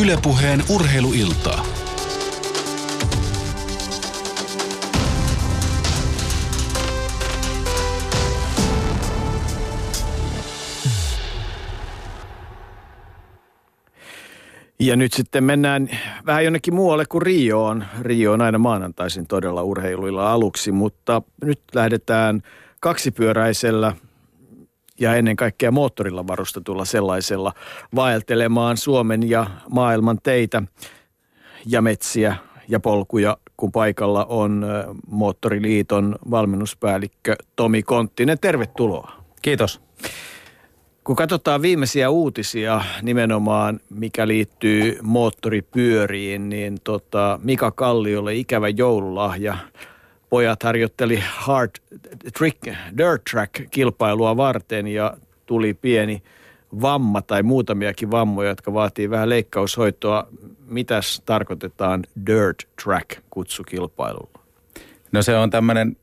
Ylepuheen urheiluiltaa. Ja nyt sitten mennään vähän jonnekin muualle kuin Rioon. Rio on aina maanantaisin todella urheiluilla aluksi, mutta nyt lähdetään kaksipyöräisellä ja ennen kaikkea moottorilla varustetulla sellaisella vaeltelemaan Suomen ja maailman teitä ja metsiä ja polkuja, kun paikalla on Moottoriliiton valmennuspäällikkö Tomi Konttinen. Tervetuloa. Kiitos. Kun katsotaan viimeisiä uutisia nimenomaan, mikä liittyy moottoripyöriin, niin tota Mika Kalliolle ikävä joululahja. Pojat harjoitteli hard trick, dirt track kilpailua varten ja tuli pieni vamma tai muutamiakin vammoja, jotka vaatii vähän leikkaushoitoa. Mitäs tarkoitetaan dirt track kutsukilpailulla? No se on tämmöinen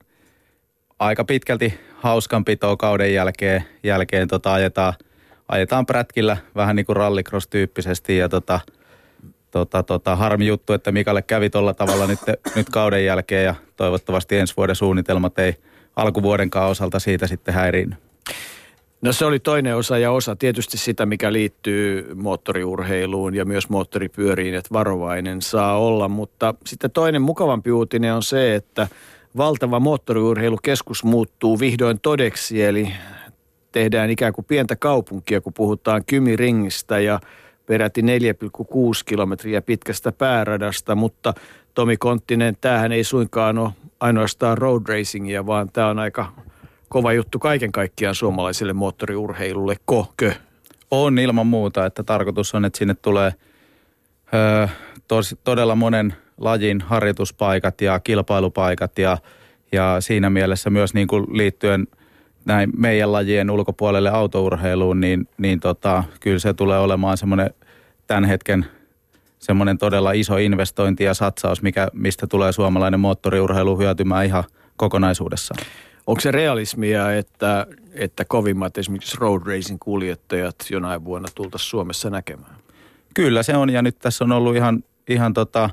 aika pitkälti hauskanpitoa kauden jälkeen, jälkeen tota ajetaan, ajetaan prätkillä vähän niin kuin rallycross-tyyppisesti ja tota, tota, tota, harmi juttu, että Mikalle kävi tuolla tavalla nyt, nyt kauden jälkeen ja toivottavasti ensi vuoden suunnitelmat ei alkuvuodenkaan osalta siitä sitten häiriinny. No se oli toinen osa ja osa tietysti sitä, mikä liittyy moottoriurheiluun ja myös moottoripyöriin, että varovainen saa olla. Mutta sitten toinen mukavampi uutinen on se, että valtava moottoriurheilukeskus muuttuu vihdoin todeksi, eli tehdään ikään kuin pientä kaupunkia, kun puhutaan Kymiringistä ja peräti 4,6 kilometriä pitkästä pääradasta, mutta Tomi Konttinen, tämähän ei suinkaan ole ainoastaan road racingia, vaan tämä on aika kova juttu kaiken kaikkiaan suomalaiselle moottoriurheilulle. Kohkö? On ilman muuta, että tarkoitus on, että sinne tulee ö, tos, todella monen lajin harjoituspaikat ja kilpailupaikat ja, ja siinä mielessä myös niin kuin liittyen näin meidän lajien ulkopuolelle autourheiluun, niin, niin tota, kyllä se tulee olemaan semmoinen tämän hetken semmoinen todella iso investointi ja satsaus, mikä, mistä tulee suomalainen moottoriurheilu hyötymään ihan kokonaisuudessaan. Onko se realismia, että, että kovimmat esimerkiksi road racing kuljettajat jonain vuonna tultaisiin Suomessa näkemään? Kyllä se on ja nyt tässä on ollut ihan, ihan tota,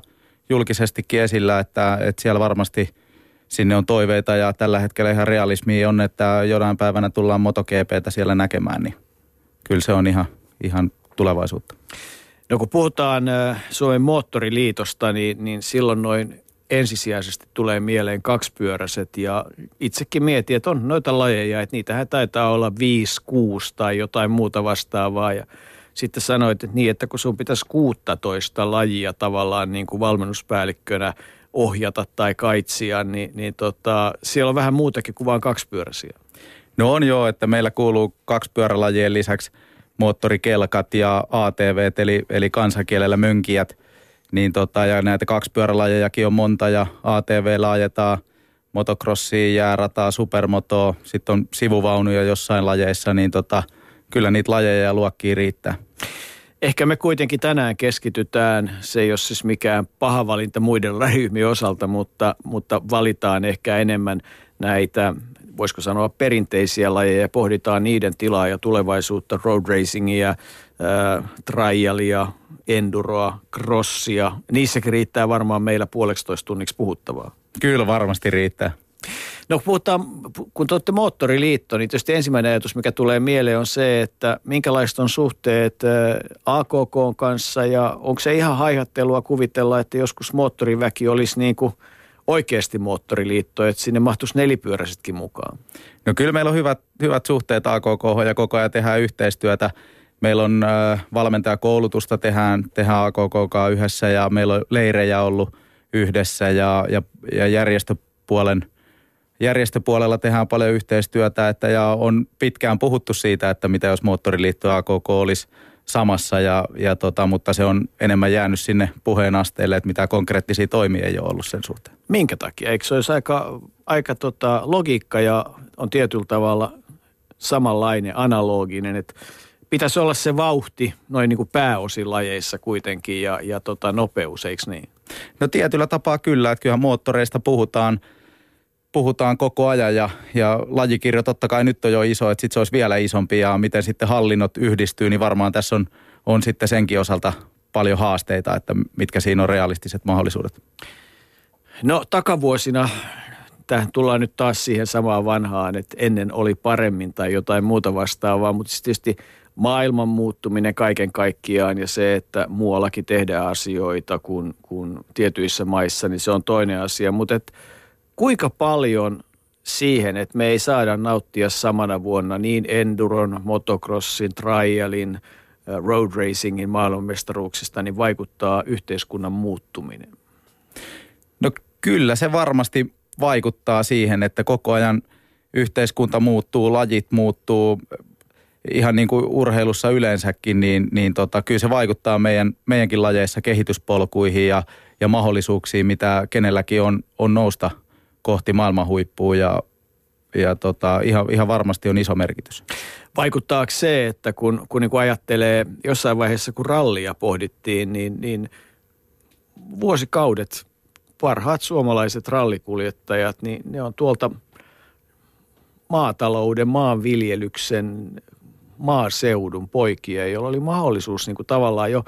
julkisestikin esillä, että, että siellä varmasti sinne on toiveita ja tällä hetkellä ihan realismi on, että jonain päivänä tullaan MotoGPtä siellä näkemään, niin kyllä se on ihan, ihan tulevaisuutta. No kun puhutaan Suomen moottoriliitosta, niin, niin silloin noin ensisijaisesti tulee mieleen kaksipyöräiset ja itsekin mietin, että on noita lajeja, että niitähän taitaa olla 5, 6 tai jotain muuta vastaavaa ja sitten sanoit, että niin, että kun sun pitäisi 16 lajia tavallaan niin kuin valmennuspäällikkönä ohjata tai kaitsia, niin, niin tota, siellä on vähän muutakin kuin vain kaksipyöräisiä. No on joo, että meillä kuuluu kaksipyörälajien lisäksi moottorikelkat ja ATV, eli, eli kansankielellä mönkijät. Niin tota, ja näitä kaksipyörälajejakin on monta ja ATV ajetaan motocrossiin, jäärataa, supermotoa, sitten on sivuvaunuja jossain lajeissa, niin tota, kyllä niitä lajeja ja luokkia riittää. Ehkä me kuitenkin tänään keskitytään, se ei ole siis mikään paha valinta muiden ryhmien osalta, mutta, mutta valitaan ehkä enemmän näitä, voisiko sanoa perinteisiä lajeja ja pohditaan niiden tilaa ja tulevaisuutta, road racingia, äh, trialia, enduroa, crossia. Niissäkin riittää varmaan meillä puoleksitoista tunniksi puhuttavaa. Kyllä varmasti riittää. No puhutaan, kun te olette moottoriliitto, niin tietysti ensimmäinen ajatus, mikä tulee mieleen on se, että minkälaiset on suhteet AKK kanssa ja onko se ihan haihattelua kuvitella, että joskus moottoriväki olisi niin kuin oikeasti moottoriliitto, että sinne mahtuisi nelipyöräisetkin mukaan? No kyllä meillä on hyvät, hyvät suhteet AKK ja koko ajan tehdään yhteistyötä. Meillä on äh, valmentajakoulutusta tehdään, tehdään AKK yhdessä ja meillä on leirejä ollut yhdessä ja, ja, ja järjestöpuolen – järjestöpuolella tehdään paljon yhteistyötä että, ja on pitkään puhuttu siitä, että mitä jos moottoriliitto AKK olisi samassa, ja, ja tota, mutta se on enemmän jäänyt sinne puheen asteelle, että mitä konkreettisia toimia ei ole ollut sen suhteen. Minkä takia? Eikö se olisi aika, aika tota, logiikka ja on tietyllä tavalla samanlainen, analoginen, että pitäisi olla se vauhti noin niin kuin pääosin lajeissa kuitenkin ja, ja tota, nopeus, eikö niin? No tietyllä tapaa kyllä, että kyllähän moottoreista puhutaan – puhutaan koko ajan ja, ja lajikirjo totta kai nyt on jo iso, että sitten se olisi vielä isompi ja miten sitten hallinnot yhdistyy, niin varmaan tässä on, on sitten senkin osalta paljon haasteita, että mitkä siinä on realistiset mahdollisuudet. No takavuosina tähän tullaan nyt taas siihen samaan vanhaan, että ennen oli paremmin tai jotain muuta vastaavaa, mutta tietysti maailman muuttuminen kaiken kaikkiaan ja se, että muuallakin tehdään asioita kuin, kuin tietyissä maissa, niin se on toinen asia. Mutta et, kuinka paljon siihen, että me ei saada nauttia samana vuonna niin enduron, motocrossin, trialin, road racingin maailmanmestaruuksista, niin vaikuttaa yhteiskunnan muuttuminen? No kyllä se varmasti vaikuttaa siihen, että koko ajan yhteiskunta muuttuu, lajit muuttuu, ihan niin kuin urheilussa yleensäkin, niin, niin tota, kyllä se vaikuttaa meidän, meidänkin lajeissa kehityspolkuihin ja, ja mahdollisuuksiin, mitä kenelläkin on, on nousta kohti maailman huippua ja, ja tota, ihan, ihan varmasti on iso merkitys. Vaikuttaako se, että kun, kun niin ajattelee jossain vaiheessa, kun rallia pohdittiin, niin, niin vuosikaudet parhaat suomalaiset rallikuljettajat, niin ne on tuolta maatalouden, maanviljelyksen, maaseudun poikia, joilla oli mahdollisuus niin kuin tavallaan jo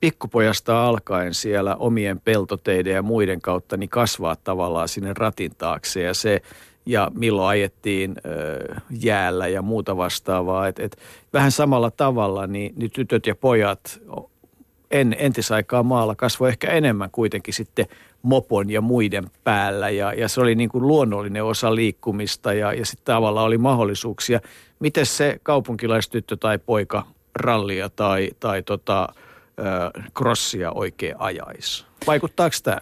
pikkupojasta alkaen siellä omien peltoteiden ja muiden kautta niin kasvaa tavallaan sinne ratin taakse ja se ja milloin ajettiin ö, jäällä ja muuta vastaavaa. Et, et vähän samalla tavalla niin, niin tytöt ja pojat en, entisaikaa maalla kasvoi ehkä enemmän kuitenkin sitten mopon ja muiden päällä ja, ja se oli niin kuin luonnollinen osa liikkumista ja, ja sitten tavallaan oli mahdollisuuksia. Miten se kaupunkilaistyttö tai poika rallia tai, tai tota, ö, crossia oikein ajaisi? Vaikuttaako tämä?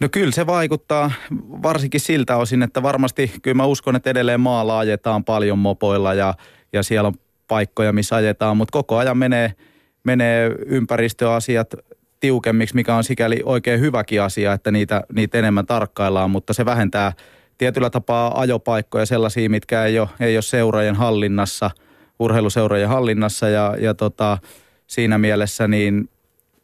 No kyllä se vaikuttaa varsinkin siltä osin, että varmasti kyllä mä uskon, että edelleen maalla ajetaan paljon mopoilla ja, ja siellä on paikkoja, missä ajetaan, mutta koko ajan menee, menee ympäristöasiat tiukemmiksi, mikä on sikäli oikein hyväkin asia, että niitä, niitä enemmän tarkkaillaan, mutta se vähentää tietyllä tapaa ajopaikkoja sellaisia, mitkä ei ole, ei ole seurojen hallinnassa, urheiluseurojen hallinnassa ja, ja tota, siinä mielessä niin,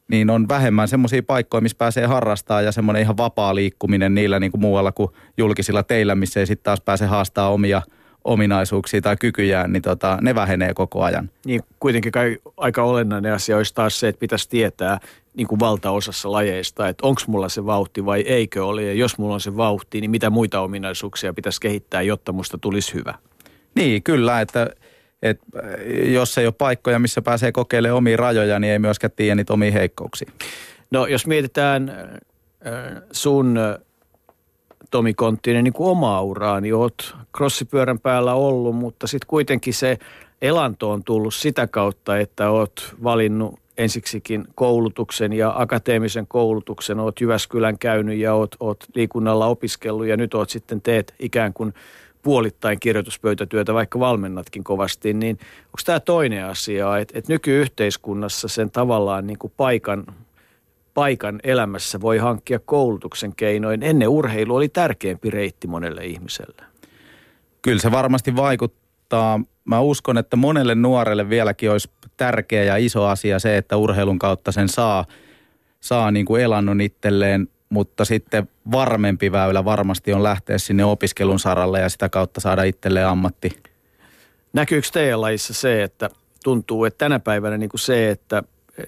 niin on vähemmän semmoisia paikkoja, missä pääsee harrastamaan ja semmoinen ihan vapaa liikkuminen niillä niin kuin muualla kuin julkisilla teillä, missä ei sitten taas pääse haastaa omia – ominaisuuksia tai kykyjään, niin tota, ne vähenee koko ajan. Niin kuitenkin kai aika olennainen asia olisi taas se, että pitäisi tietää niin kuin valtaosassa lajeista, että onko mulla se vauhti vai eikö ole. Ja jos mulla on se vauhti, niin mitä muita ominaisuuksia pitäisi kehittää, jotta musta tulisi hyvä? Niin, kyllä, että, että jos ei ole paikkoja, missä pääsee kokeilemaan omia rajoja, niin ei myöskään tiedä niitä omia heikkouksia. No jos mietitään sun Tomi Konttinen niin kuin omaa uraa, niin oot crossipyörän päällä ollut, mutta sitten kuitenkin se elanto on tullut sitä kautta, että oot valinnut ensiksikin koulutuksen ja akateemisen koulutuksen. Oot Jyväskylän käynyt ja oot, oot liikunnalla opiskellut ja nyt oot sitten teet ikään kuin puolittain kirjoituspöytätyötä, vaikka valmennatkin kovasti, niin onko tämä toinen asia, että, että nykyyhteiskunnassa sen tavallaan niin kuin paikan paikan elämässä voi hankkia koulutuksen keinoin. Ennen urheilu oli tärkeämpi reitti monelle ihmiselle. Kyllä se varmasti vaikuttaa. Mä uskon, että monelle nuorelle vieläkin olisi tärkeä ja iso asia se, että urheilun kautta sen saa, saa niin kuin elannon itselleen, mutta sitten varmempi väylä varmasti on lähteä sinne opiskelun saralle ja sitä kautta saada itselleen ammatti. Näkyykö teidän lajissa se, että tuntuu, että tänä päivänä niin kuin se, että,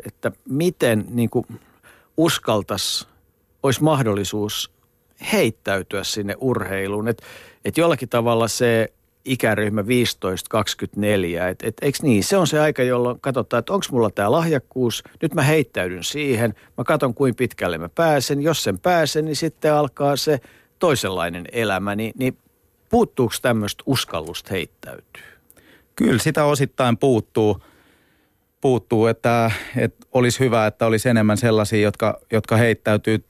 että miten niin kuin uskaltaisi, olisi mahdollisuus heittäytyä sinne urheiluun. Että et jollakin tavalla se ikäryhmä 15-24, että et, eikö niin, se on se aika, jolloin katsotaan, että onko mulla tämä lahjakkuus, nyt mä heittäydyn siihen, mä katson kuinka pitkälle mä pääsen, jos sen pääsen, niin sitten alkaa se toisenlainen elämä, niin, niin puuttuuko tämmöistä uskallusta heittäytyä? Kyllä sitä osittain puuttuu. Puuttuu, että, että olisi hyvä, että olisi enemmän sellaisia, jotka, jotka heittäytyy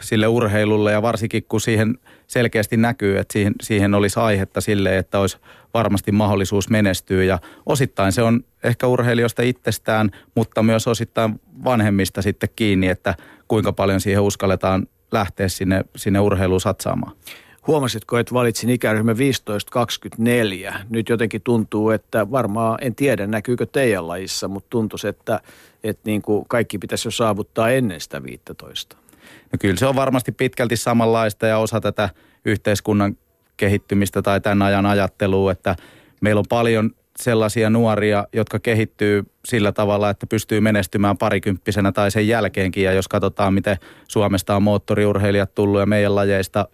sille urheilulle ja varsinkin kun siihen selkeästi näkyy, että siihen, siihen olisi aihetta sille, että olisi varmasti mahdollisuus menestyä ja osittain se on ehkä urheilijoista itsestään, mutta myös osittain vanhemmista sitten kiinni, että kuinka paljon siihen uskalletaan lähteä sinne, sinne urheiluun satsaamaan. Huomasitko, että valitsin ikäryhmä 15-24? Nyt jotenkin tuntuu, että varmaan, en tiedä näkyykö teidän lajissa, mutta tuntuisi, että, että niin kuin kaikki pitäisi jo saavuttaa ennen sitä 15. No kyllä se on varmasti pitkälti samanlaista ja osa tätä yhteiskunnan kehittymistä tai tämän ajan ajattelua, että meillä on paljon sellaisia nuoria, jotka kehittyy sillä tavalla, että pystyy menestymään parikymppisenä tai sen jälkeenkin. Ja jos katsotaan, miten Suomesta on moottoriurheilijat tullut ja meidän lajeista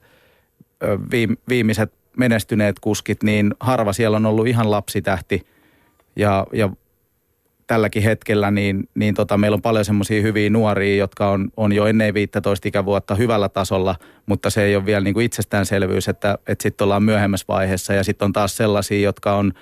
viimeiset menestyneet kuskit, niin harva siellä on ollut ihan lapsitähti. Ja, ja tälläkin hetkellä, niin, niin tota, meillä on paljon semmoisia hyviä nuoria, jotka on, on jo ennen 15 ikävuotta hyvällä tasolla, mutta se ei ole vielä niin kuin itsestäänselvyys, että, että sitten ollaan myöhemmässä vaiheessa. Ja sitten on taas sellaisia, jotka on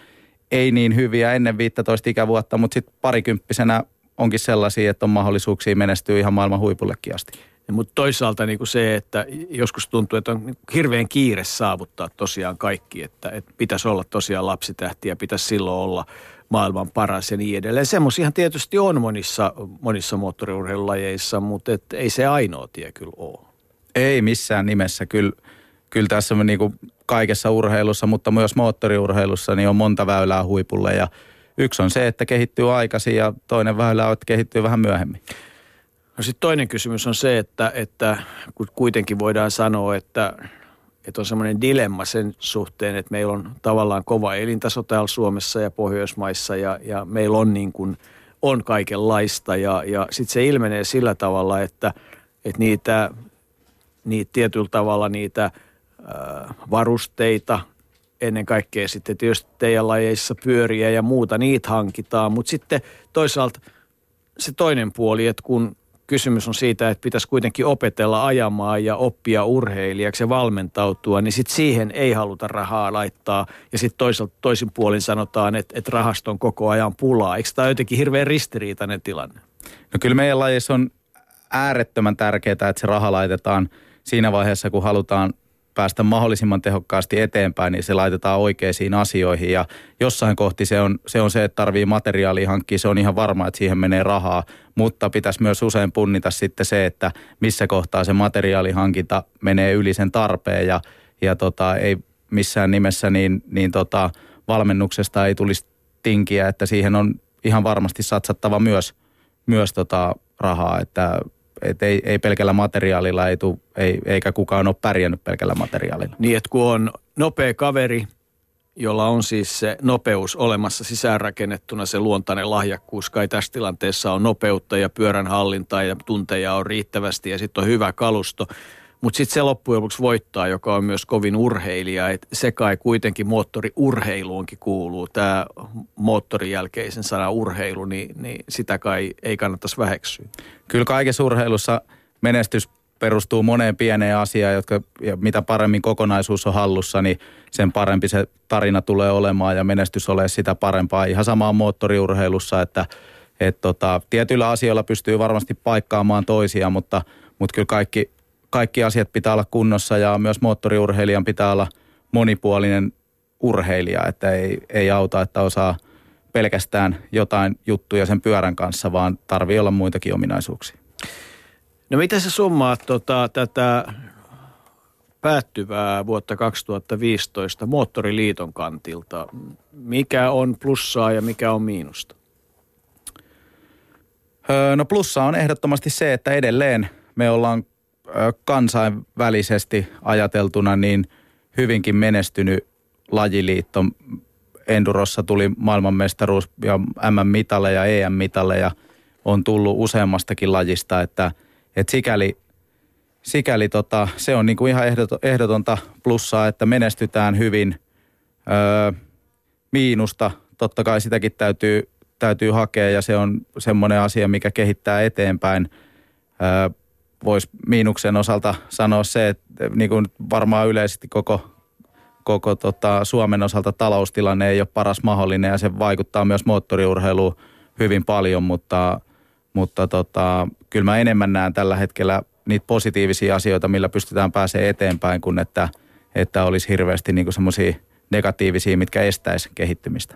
ei niin hyviä ennen 15 ikävuotta, mutta sitten parikymppisenä onkin sellaisia, että on mahdollisuuksia menestyä ihan maailman huipullekin asti. Mutta toisaalta niin kuin se, että joskus tuntuu, että on hirveän kiire saavuttaa tosiaan kaikki, että, että pitäisi olla tosiaan lapsitähti ja pitäisi silloin olla maailman paras ja niin edelleen. Semmoisiahan tietysti on monissa, monissa moottoriurheilulajeissa, mutta et ei se ainoa tie kyllä ole. Ei missään nimessä. Kyllä, kyllä tässä niin kuin kaikessa urheilussa, mutta myös moottoriurheilussa niin on monta väylää huipulle ja yksi on se, että kehittyy aikaisin ja toinen väylä on, että kehittyy vähän myöhemmin. No sitten toinen kysymys on se, että, että kuitenkin voidaan sanoa, että, että on semmoinen dilemma sen suhteen, että meillä on tavallaan kova elintaso täällä Suomessa ja Pohjoismaissa ja, ja meillä on niin kuin, on kaikenlaista ja, ja sitten se ilmenee sillä tavalla, että, että niitä, niitä tietyllä tavalla niitä – varusteita, ennen kaikkea sitten tietysti teidän lajeissa pyöriä ja muuta, niitä hankitaan. Mutta sitten toisaalta se toinen puoli, että kun kysymys on siitä, että pitäisi kuitenkin opetella ajamaan ja oppia urheilijaksi ja valmentautua, niin sitten siihen ei haluta rahaa laittaa. Ja sitten toisin puolin sanotaan, että, että rahasta on koko ajan pulaa. Eikö tämä jotenkin hirveän ristiriitainen tilanne? No kyllä meidän lajissa on äärettömän tärkeää, että se raha laitetaan siinä vaiheessa, kun halutaan päästä mahdollisimman tehokkaasti eteenpäin, niin se laitetaan oikeisiin asioihin. Ja jossain kohti se on se, on se että tarvii materiaalia hankkia, se on ihan varma, että siihen menee rahaa. Mutta pitäisi myös usein punnita sitten se, että missä kohtaa se materiaalihankinta menee yli sen tarpeen ja, ja tota, ei missään nimessä niin, niin tota, valmennuksesta ei tulisi tinkiä, että siihen on ihan varmasti satsattava myös, myös tota rahaa, että et ei, ei pelkällä materiaalilla ei tuu, ei, eikä kukaan ole pärjännyt pelkällä materiaalilla. Niin, että kun on nopea kaveri, jolla on siis se nopeus olemassa sisäänrakennettuna, se luontainen lahjakkuus. Kai tässä tilanteessa on nopeutta ja pyörän hallintaa ja tunteja on riittävästi ja sitten on hyvä kalusto. Mutta sitten se loppujen lopuksi voittaa, joka on myös kovin urheilija. Et se kai kuitenkin moottoriurheiluunkin kuuluu. Tämä moottorin jälkeisen sana urheilu, niin, niin sitä kai ei kannattaisi väheksyä. Kyllä kaikessa urheilussa menestys perustuu moneen pieneen asiaan, jotka, ja mitä paremmin kokonaisuus on hallussa, niin sen parempi se tarina tulee olemaan ja menestys ole sitä parempaa. Ihan sama on moottoriurheilussa, että et tota, tietyillä asioilla pystyy varmasti paikkaamaan toisia, mutta, mutta kyllä kaikki kaikki asiat pitää olla kunnossa ja myös moottoriurheilijan pitää olla monipuolinen urheilija, että ei, ei auta, että osaa pelkästään jotain juttuja sen pyörän kanssa, vaan tarvii olla muitakin ominaisuuksia. No miten sä summaat tota, tätä päättyvää vuotta 2015 Moottoriliiton kantilta? Mikä on plussaa ja mikä on miinusta? Öö, no plussa on ehdottomasti se, että edelleen me ollaan kansainvälisesti ajateltuna niin hyvinkin menestynyt lajiliitto. Endurossa tuli maailmanmestaruus ja MM-mitaleja, EM-mitaleja on tullut useammastakin lajista, että, että sikäli, sikäli tota, se on niin kuin ihan ehdotonta plussaa, että menestytään hyvin. Öö, miinusta totta kai sitäkin täytyy, täytyy hakea ja se on semmoinen asia, mikä kehittää eteenpäin. Öö, voisi miinuksen osalta sanoa se, että niin kuin varmaan yleisesti koko, koko tota Suomen osalta taloustilanne ei ole paras mahdollinen ja se vaikuttaa myös moottoriurheiluun hyvin paljon, mutta, mutta tota, kyllä mä enemmän näen tällä hetkellä niitä positiivisia asioita, millä pystytään pääsemään eteenpäin, kuin että, että olisi hirveästi niin semmoisia negatiivisia, mitkä estäisi kehittymistä.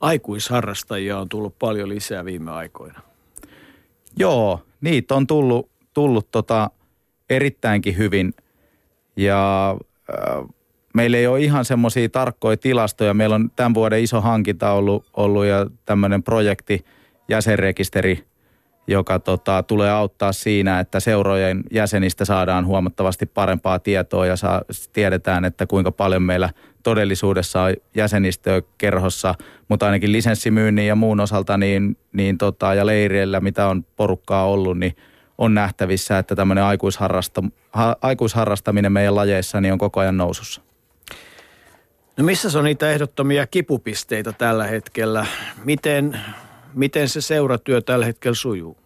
Aikuisharrastajia on tullut paljon lisää viime aikoina. Joo, niitä on tullut tullut tota erittäinkin hyvin ja äh, meillä ei ole ihan semmoisia tarkkoja tilastoja. Meillä on tämän vuoden iso hankinta ollut, ollut ja tämmöinen projekti, jäsenrekisteri joka tota, tulee auttaa siinä, että seurojen jäsenistä saadaan huomattavasti parempaa tietoa ja saa, tiedetään, että kuinka paljon meillä todellisuudessa on jäsenistöä kerhossa, mutta ainakin lisenssimyynnin ja muun osalta niin, niin tota, ja leireillä, mitä on porukkaa ollut, niin on nähtävissä, että tämmöinen aikuisharrasta, ha, aikuisharrastaminen meidän lajeissa niin on koko ajan nousussa. No missä on niitä ehdottomia kipupisteitä tällä hetkellä? Miten, miten se seuratyö tällä hetkellä sujuu?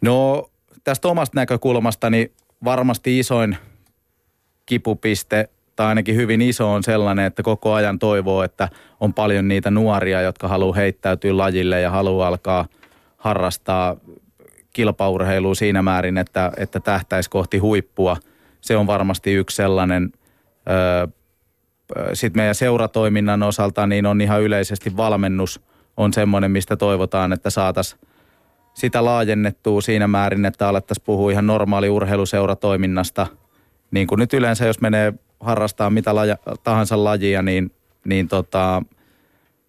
No tästä omasta näkökulmasta niin varmasti isoin kipupiste tai ainakin hyvin iso on sellainen, että koko ajan toivoo, että on paljon niitä nuoria, jotka haluaa heittäytyä lajille ja haluaa alkaa harrastaa kilpaurheilua siinä määrin, että, että tähtäisi kohti huippua. Se on varmasti yksi sellainen. Sitten meidän seuratoiminnan osalta niin on ihan yleisesti valmennus on semmoinen, mistä toivotaan, että saataisiin sitä laajennettua siinä määrin, että alettaisiin puhua ihan normaali urheiluseuratoiminnasta. Niin kuin nyt yleensä, jos menee harrastaa mitä laja, tahansa lajia, niin, niin tota,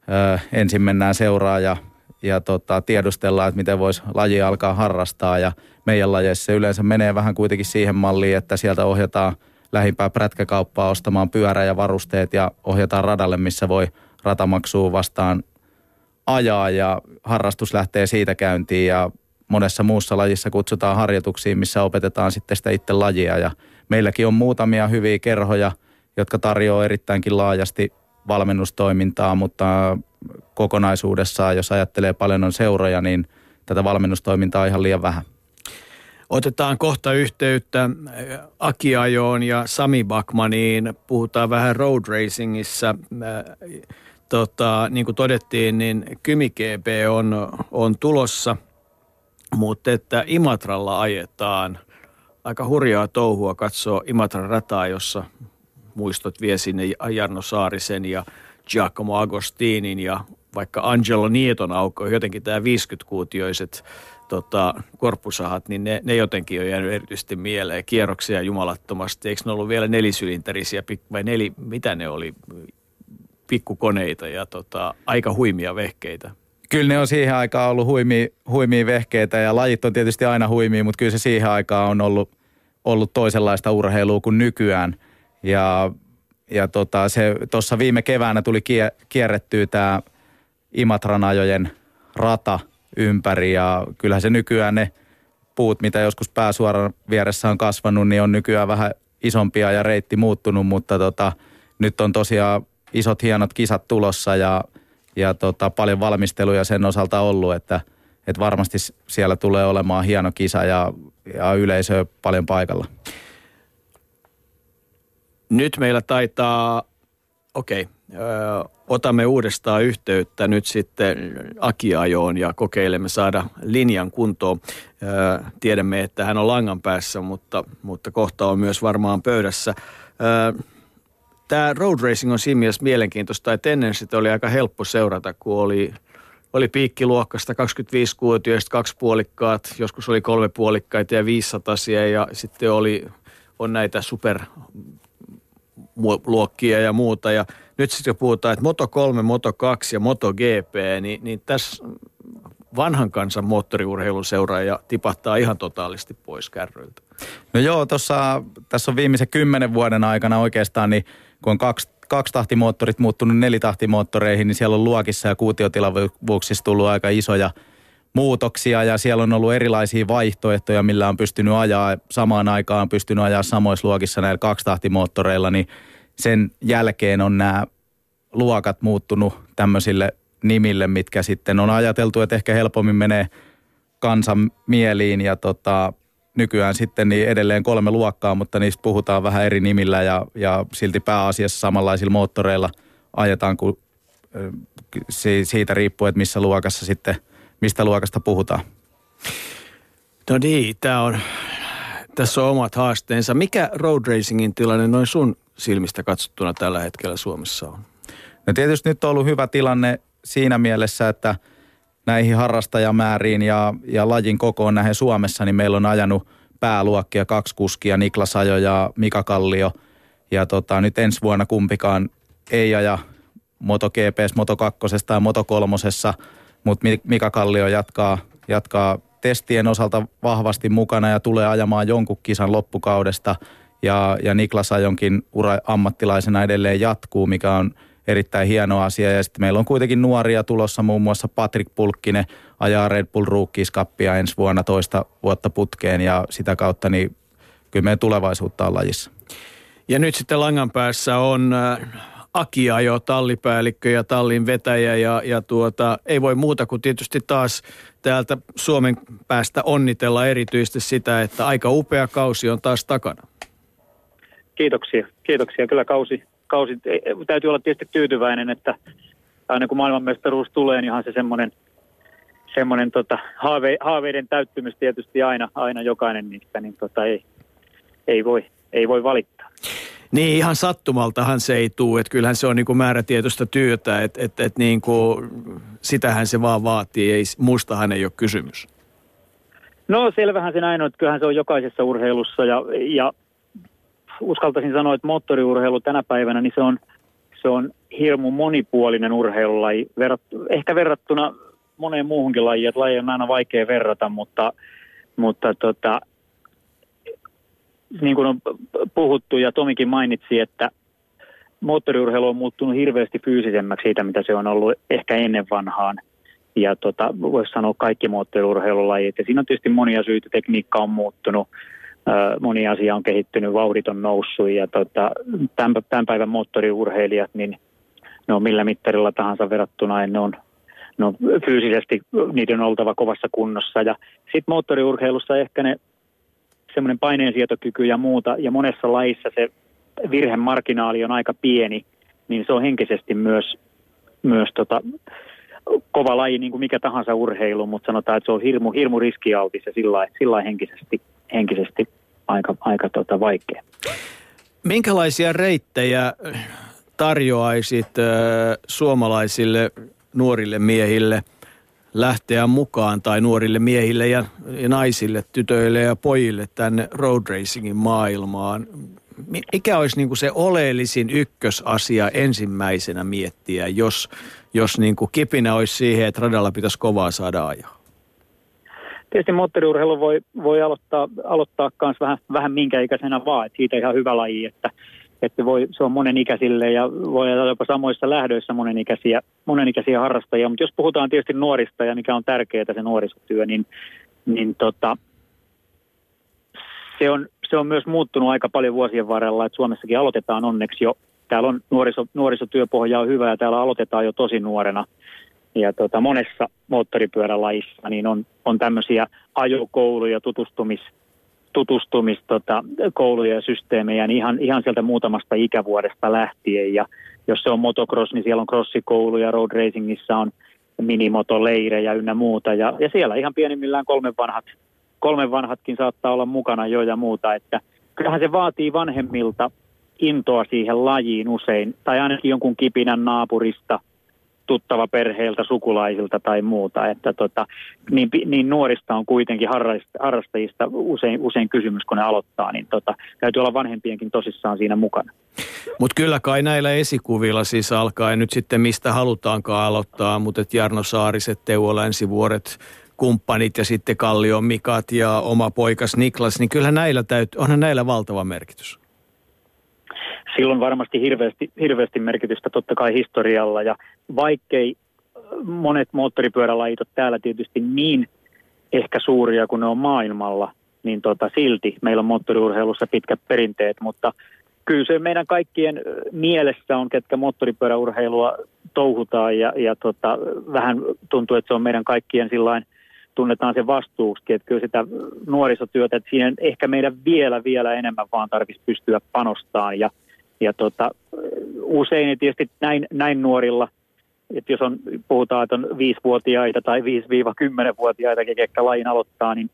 ö, ensin mennään seuraa ja, ja tota, tiedustellaan, että miten voisi laji alkaa harrastaa. Ja meidän lajeissa yleensä menee vähän kuitenkin siihen malliin, että sieltä ohjataan lähimpää prätkäkauppaa ostamaan pyörä ja varusteet ja ohjataan radalle, missä voi ratamaksua vastaan ajaa ja harrastus lähtee siitä käyntiin ja monessa muussa lajissa kutsutaan harjoituksiin, missä opetetaan sitten sitä itse lajia ja meilläkin on muutamia hyviä kerhoja, jotka tarjoaa erittäinkin laajasti valmennustoimintaa, mutta kokonaisuudessaan, jos ajattelee paljon on seuroja, niin tätä valmennustoimintaa on ihan liian vähän. Otetaan kohta yhteyttä Akiajoon ja Sami Bakmaniin. Puhutaan vähän road racingissa. Tota, niin kuin todettiin, niin Kymi GP on, on tulossa, mutta että Imatralla ajetaan. Aika hurjaa touhua katsoa Imatran rataa, jossa muistot vie sinne Jarno Saarisen ja Giacomo Agostinin ja vaikka Angelo Nieton aukko, jotenkin tämä 50-kuutioiset tota, korpusahat, niin ne, ne jotenkin on jäänyt erityisesti mieleen. Kierroksia jumalattomasti. Eikö ne ollut vielä nelisylinterisiä vai neli, mitä ne oli? pikkukoneita ja tota, aika huimia vehkeitä. Kyllä ne on siihen aikaan ollut huimia, huimia vehkeitä ja lajit on tietysti aina huimia, mutta kyllä se siihen aikaan on ollut, ollut toisenlaista urheilua kuin nykyään. Ja, ja tota, se tuossa viime keväänä tuli kie, kierrettyä tämä Imatran ajojen rata ympäri ja kyllähän se nykyään ne puut, mitä joskus pääsuoran vieressä on kasvanut, niin on nykyään vähän isompia ja reitti muuttunut, mutta tota, nyt on tosiaan isot hienot kisat tulossa ja, ja tota, paljon valmisteluja sen osalta ollut, että, että varmasti siellä tulee olemaan hieno kisa ja, ja yleisö paljon paikalla. Nyt meillä taitaa, okei, okay, otamme uudestaan yhteyttä nyt sitten Akiajoon ja kokeilemme saada linjan kuntoon. Tiedämme, että hän on langan päässä, mutta, mutta kohta on myös varmaan pöydässä. Tämä road racing on siinä mielessä mielenkiintoista, että ennen sitä oli aika helppo seurata, kun oli, oli piikkiluokkasta 25 kuutioista, kaksi puolikkaat, joskus oli kolme puolikkaita ja 500 ja sitten oli, on näitä superluokkia ja muuta. Ja nyt sitten puhutaan, että Moto 3, Moto 2 ja Moto GP, niin, niin tässä vanhan kansan moottoriurheilun seuraaja tipahtaa ihan totaalisti pois kärryiltä. No joo, tossa, tässä on viimeisen kymmenen vuoden aikana oikeastaan niin kun on kaksi, kaksi tahtimoottorit muuttunut nelitahtimoottoreihin, niin siellä on luokissa ja kuutiotilavuuksissa tullut aika isoja muutoksia ja siellä on ollut erilaisia vaihtoehtoja, millä on pystynyt ajaa samaan aikaan, pystynyt ajaa samoissa luokissa näillä kaksitahtimoottoreilla, niin sen jälkeen on nämä luokat muuttunut tämmöisille nimille, mitkä sitten on ajateltu, että ehkä helpommin menee kansan mieliin ja tota, nykyään sitten niin edelleen kolme luokkaa, mutta niistä puhutaan vähän eri nimillä ja, ja silti pääasiassa samanlaisilla moottoreilla ajetaan, kun siitä riippuu, että missä luokassa sitten, mistä luokasta puhutaan. No niin, tämä on, tässä on omat haasteensa. Mikä road racingin tilanne noin sun silmistä katsottuna tällä hetkellä Suomessa on? No tietysti nyt on ollut hyvä tilanne siinä mielessä, että – näihin harrastajamääriin ja, ja lajin kokoon näihin Suomessa, niin meillä on ajanut pääluokkia kaksi kuskia, Niklas Ajo ja Mika Kallio. Ja tota, nyt ensi vuonna kumpikaan ei aja Moto GPS, Moto 2 tai Moto 3, mutta Mika Kallio jatkaa, jatkaa testien osalta vahvasti mukana ja tulee ajamaan jonkun kisan loppukaudesta. Ja, ja Niklas Ajonkin ura ammattilaisena edelleen jatkuu, mikä on erittäin hieno asia. Ja sitten meillä on kuitenkin nuoria tulossa, muun muassa Patrick Pulkkinen ajaa Red Bull Rookies Cupia ensi vuonna toista vuotta putkeen ja sitä kautta niin kyllä meidän tulevaisuutta on lajissa. Ja nyt sitten langan päässä on äh, Akia jo tallipäällikkö ja tallin vetäjä ja, ja tuota, ei voi muuta kuin tietysti taas täältä Suomen päästä onnitella erityisesti sitä, että aika upea kausi on taas takana. Kiitoksia, kiitoksia. Kyllä kausi, kausi täytyy olla tietysti tyytyväinen, että aina kun maailmanmestaruus tulee, niin onhan se semmoinen semmoinen tota, haave, haaveiden täyttymys tietysti aina, aina jokainen niistä, niin tota, ei, ei, voi, ei voi valittaa. Niin ihan sattumaltahan se ei tule, että kyllähän se on niinku määrätietoista työtä, että et, et niinku, sitähän se vaan vaatii, ei, mustahan ei ole kysymys. No selvähän se näin on, että kyllähän se on jokaisessa urheilussa ja, ja uskaltaisin sanoa, että moottoriurheilu tänä päivänä, niin se on, se on hirmu monipuolinen urheilulaji, verrat, ehkä verrattuna moneen muuhunkin lajiin, että laji on aina vaikea verrata, mutta, mutta tota, niin kuin on puhuttu ja Tomikin mainitsi, että moottoriurheilu on muuttunut hirveästi fyysisemmäksi siitä, mitä se on ollut ehkä ennen vanhaan. Ja tota, voisi sanoa kaikki moottoriurheilulajit. Ja siinä on tietysti monia syitä. Tekniikka on muuttunut, moni asia on kehittynyt, vauhdit on noussut. Ja tota, tämän, päivän moottoriurheilijat, niin ne on millä mittarilla tahansa verrattuna. Ne on, ne on fyysisesti, niiden on oltava kovassa kunnossa. Ja sitten moottoriurheilussa ehkä ne semmoinen paineensietokyky ja muuta, ja monessa lajissa se virhemarginaali on aika pieni, niin se on henkisesti myös, myös tota, kova laji, niin kuin mikä tahansa urheilu, mutta sanotaan, että se on hirmu, hirmu riskialtis ja sillä, sillä henkisesti, henkisesti aika, aika tota, vaikea. Minkälaisia reittejä tarjoaisit äh, suomalaisille nuorille miehille – lähteä mukaan tai nuorille miehille ja, ja naisille, tytöille ja pojille tänne road racingin maailmaan. Mikä olisi niin kuin se oleellisin ykkösasia ensimmäisenä miettiä, jos, jos niin kuin kipinä olisi siihen, että radalla pitäisi kovaa saada ajaa? Tietysti moottoriurheilu voi, voi aloittaa, aloittaa myös vähän, vähän minkä ikäisenä vaan, että siitä ihan hyvä laji, että että voi, se on monenikäisille ja voi olla jopa samoissa lähdöissä monenikäisiä, monenikäisiä harrastajia. Mutta jos puhutaan tietysti nuorista ja mikä on tärkeää se nuorisotyö, niin, niin tota, se, on, se on myös muuttunut aika paljon vuosien varrella, että Suomessakin aloitetaan onneksi jo. Täällä on nuoriso, nuorisotyöpohja on hyvä ja täällä aloitetaan jo tosi nuorena. Ja tota, monessa moottoripyörälajissa niin on, on tämmöisiä ajokouluja, tutustumis, tutustumista tota, ja systeemejä niin ihan, ihan sieltä muutamasta ikävuodesta lähtien. Ja jos se on motocross, niin siellä on crossikouluja, road racingissa on minimotoleirejä ynnä muuta. Ja, ja siellä ihan pienimmillään kolmen vanhat, kolmen vanhatkin saattaa olla mukana jo ja muuta. Että kyllähän se vaatii vanhemmilta intoa siihen lajiin usein, tai ainakin jonkun kipinän naapurista – tuttava perheiltä, sukulaisilta tai muuta. Että tota, niin, niin nuorista on kuitenkin harrastajista usein, usein kysymys, kun ne aloittaa, niin tota, täytyy olla vanhempienkin tosissaan siinä mukana. Mutta kyllä kai näillä esikuvilla siis alkaa, nyt sitten mistä halutaankaan aloittaa, mutta Jarno Saariset, Teuvo Länsivuoret, kumppanit ja sitten Kallion Mikat ja oma poikas Niklas, niin kyllä näillä täytyy, onhan näillä valtava merkitys silloin varmasti hirveästi, hirveästi merkitystä totta kai historialla. Ja vaikkei monet moottoripyörälajit täällä tietysti niin ehkä suuria kuin ne on maailmalla, niin tota, silti meillä on moottoriurheilussa pitkät perinteet, mutta kyllä se meidän kaikkien mielessä on, ketkä moottoripyöräurheilua touhutaan. Ja, ja tota, vähän tuntuu, että se on meidän kaikkien sillain tunnetaan se vastuuksi, että kyllä sitä nuorisotyötä, että siihen ehkä meidän vielä, vielä enemmän vaan tarvitsisi pystyä panostamaan. Ja ja tota, usein tietysti näin, näin nuorilla, että jos on, puhutaan, että on viisivuotiaita tai 5-10-vuotiaita, ketkä lajin aloittaa, niin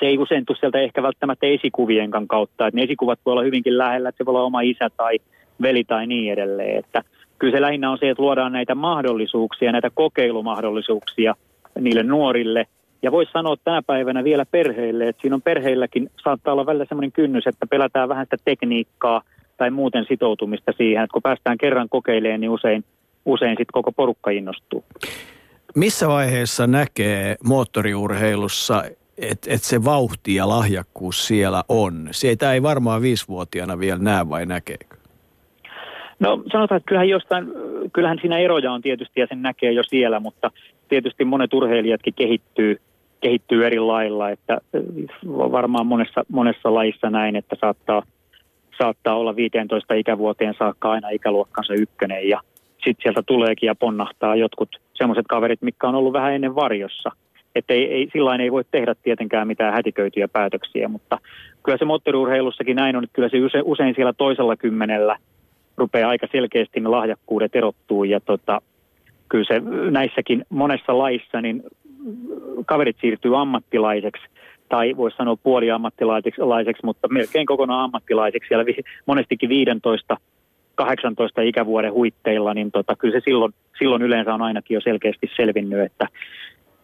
se ei usein tule sieltä ehkä välttämättä esikuvienkaan kautta. Että ne esikuvat voi olla hyvinkin lähellä, että se voi olla oma isä tai veli tai niin edelleen. Että kyllä se lähinnä on se, että luodaan näitä mahdollisuuksia, näitä kokeilumahdollisuuksia niille nuorille. Ja voisi sanoa tänä päivänä vielä perheille, että siinä on perheilläkin saattaa olla välillä sellainen kynnys, että pelätään vähän sitä tekniikkaa – tai muuten sitoutumista siihen, että kun päästään kerran kokeilemaan, niin usein, usein sitten koko porukka innostuu. missä vaiheessa näkee moottoriurheilussa, että et se vauhti ja lahjakkuus siellä on? Sitä ei varmaan viisivuotiaana vielä näe vai näkeekö? No sanotaan, että kyllähän, jostain, kyllähän siinä eroja on tietysti ja sen näkee jo siellä, mutta tietysti monet urheilijatkin kehittyy, kehittyy eri lailla, että varmaan monessa, monessa lajissa näin, että saattaa, saattaa olla 15 ikävuoteen saakka aina ikäluokkansa ykkönen ja sitten sieltä tuleekin ja ponnahtaa jotkut semmoiset kaverit, mitkä on ollut vähän ennen varjossa. Että ei, ei, sillain ei voi tehdä tietenkään mitään hätiköityjä päätöksiä, mutta kyllä se moottoriurheilussakin näin on, että kyllä se usein, usein siellä toisella kymmenellä rupeaa aika selkeästi ne lahjakkuudet erottuu ja tota, kyllä se näissäkin monessa laissa niin kaverit siirtyy ammattilaiseksi tai voisi sanoa puoliammattilaiseksi, mutta melkein kokonaan ammattilaiseksi siellä monestikin 15 18 ikävuoden huitteilla, niin tota, kyllä se silloin, silloin yleensä on ainakin jo selkeästi selvinnyt, että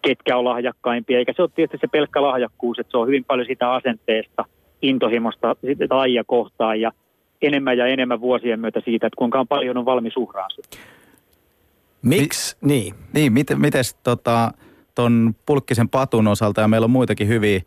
ketkä on lahjakkaimpia. Eikä se ole tietysti se pelkkä lahjakkuus, että se on hyvin paljon sitä asenteesta, intohimosta sitä lajia kohtaan ja enemmän ja enemmän vuosien myötä siitä, että kuinka paljon on valmis uhraan Miksi? Niin. Niin, miten mites tota, ton pulkkisen patun osalta, ja meillä on muitakin hyviä,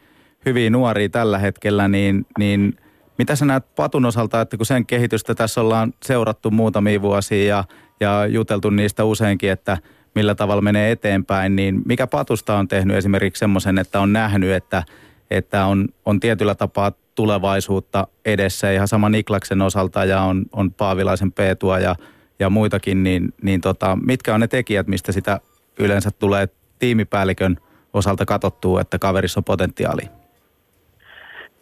hyviä nuoria tällä hetkellä, niin, niin – mitä sä näet Patun osalta, että kun sen kehitystä tässä ollaan seurattu muutamia vuosia ja, ja juteltu niistä useinkin, että millä tavalla menee eteenpäin, niin mikä Patusta on tehnyt esimerkiksi semmoisen, että on nähnyt, että, että on, on tietyllä tapaa tulevaisuutta edessä? Ihan sama Niklaksen osalta ja on, on Paavilaisen Peetua ja, ja muitakin, niin, niin tota, mitkä on ne tekijät, mistä sitä yleensä tulee tiimipäällikön osalta katsottua, että kaverissa on potentiaalia?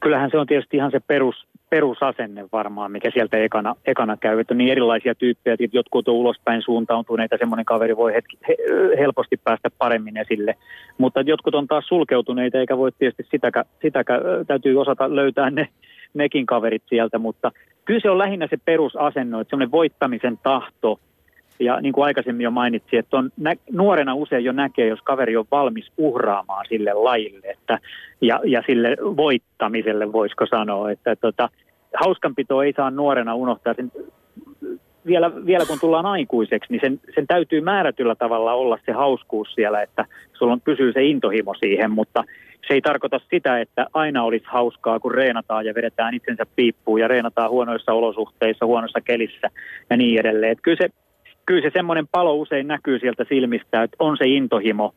kyllähän se on tietysti ihan se perus, perusasenne varmaan, mikä sieltä ekana, ekana käy. Että on niin erilaisia tyyppejä, että jotkut on ulospäin suuntautuneita, semmoinen kaveri voi hetki, he, helposti päästä paremmin esille. Mutta jotkut on taas sulkeutuneita, eikä voi tietysti sitäkään, sitäkään täytyy osata löytää ne, nekin kaverit sieltä. Mutta kyllä se on lähinnä se perusasenno, että semmoinen voittamisen tahto – ja niin kuin aikaisemmin jo mainitsin, että on nä- nuorena usein jo näkee, jos kaveri on valmis uhraamaan sille lajille että, ja, ja sille voittamiselle, voisiko sanoa. Että tota, hauskanpito ei saa nuorena unohtaa. Sen, vielä, vielä kun tullaan aikuiseksi, niin sen, sen täytyy määrätyllä tavalla olla se hauskuus siellä, että sulla on, pysyy se intohimo siihen, mutta se ei tarkoita sitä, että aina olisi hauskaa, kun reenataan ja vedetään itsensä piippuun ja reenataan huonoissa olosuhteissa, huonossa kelissä ja niin edelleen. Että kyllä se kyllä se semmoinen palo usein näkyy sieltä silmistä, että on se intohimo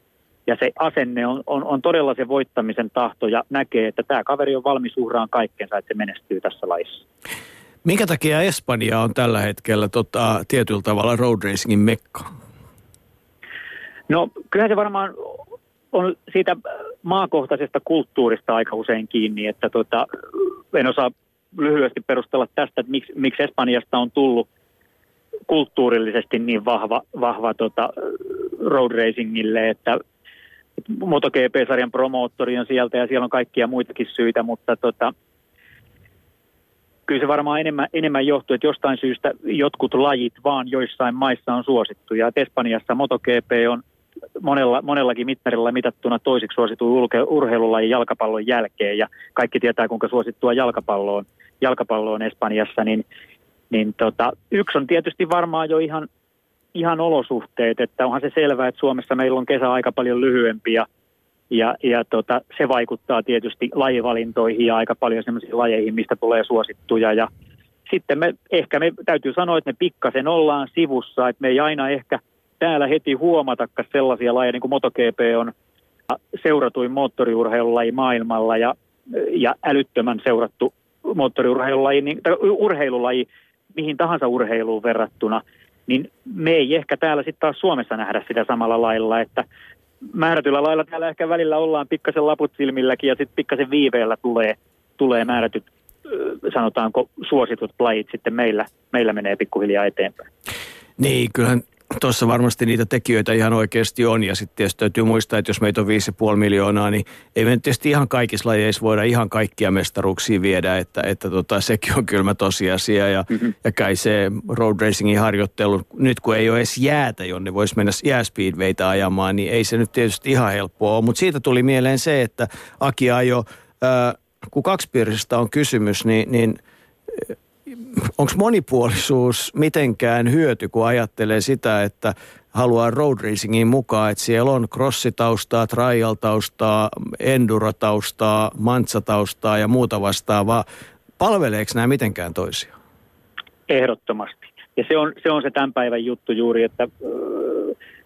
ja se asenne on, on, on todella se voittamisen tahto ja näkee, että tämä kaveri on valmis uhraan kaikkensa, että se menestyy tässä laissa. Minkä takia Espanja on tällä hetkellä tota, tietyllä tavalla road racingin mekka? No kyllähän se varmaan on siitä maakohtaisesta kulttuurista aika usein kiinni, että tota, en osaa lyhyesti perustella tästä, että miksi, miksi Espanjasta on tullut kulttuurillisesti niin vahva, vahva tota, road racingille, että MotoGP-sarjan promoottori on sieltä ja siellä on kaikkia muitakin syitä, mutta tota, kyllä se varmaan enemmän, enemmän johtuu, että jostain syystä jotkut lajit vaan joissain maissa on suosittuja. Et Espanjassa MotoGP on monella, monellakin mittarilla mitattuna toisiksi suosittu urheilulajin jalkapallon jälkeen ja kaikki tietää kuinka suosittua jalkapalloon, jalkapalloon Espanjassa, niin niin tota, yksi on tietysti varmaan jo ihan, ihan olosuhteet, että onhan se selvää, että Suomessa meillä on kesä aika paljon lyhyempi ja, ja, ja tota, se vaikuttaa tietysti lajivalintoihin ja aika paljon sellaisiin lajeihin, mistä tulee suosittuja. Ja sitten me ehkä me täytyy sanoa, että me pikkasen ollaan sivussa, että me ei aina ehkä täällä heti huomatakaan sellaisia lajeja, niin kuin MotoGP on seuratuin moottoriurheilulaji maailmalla ja, ja älyttömän seurattu moottoriurheilulaji, niin, tai urheilulaji, mihin tahansa urheiluun verrattuna, niin me ei ehkä täällä sitten taas Suomessa nähdä sitä samalla lailla, että määrätyllä lailla täällä ehkä välillä ollaan pikkasen laput silmilläkin ja sitten pikkasen viiveellä tulee, tulee määrätyt, sanotaanko suositut lajit sitten meillä, meillä menee pikkuhiljaa eteenpäin. Niin, kyllähän tuossa varmasti niitä tekijöitä ihan oikeasti on. Ja sitten tietysti täytyy muistaa, että jos meitä on 5,5 miljoonaa, niin ei me tietysti ihan kaikissa lajeissa voida ihan kaikkia mestaruuksia viedä. Että, että tota, sekin on kylmä tosiasia. Ja, mm-hmm. ja kai se road racingin harjoittelu, nyt kun ei ole edes jäätä, jonne voisi mennä jääspeedweitä ajamaan, niin ei se nyt tietysti ihan helppoa ole. Mutta siitä tuli mieleen se, että Aki ajo, äh, kun kaksipiirisestä on kysymys, niin, niin onko monipuolisuus mitenkään hyöty, kun ajattelee sitä, että haluaa road racingiin mukaan, että siellä on crossitaustaa, trial-taustaa, enduro-taustaa, mantsataustaa ja muuta vastaavaa. Palveleeko nämä mitenkään toisiaan? Ehdottomasti. Ja se on, se on se tämän päivän juttu juuri, että äh,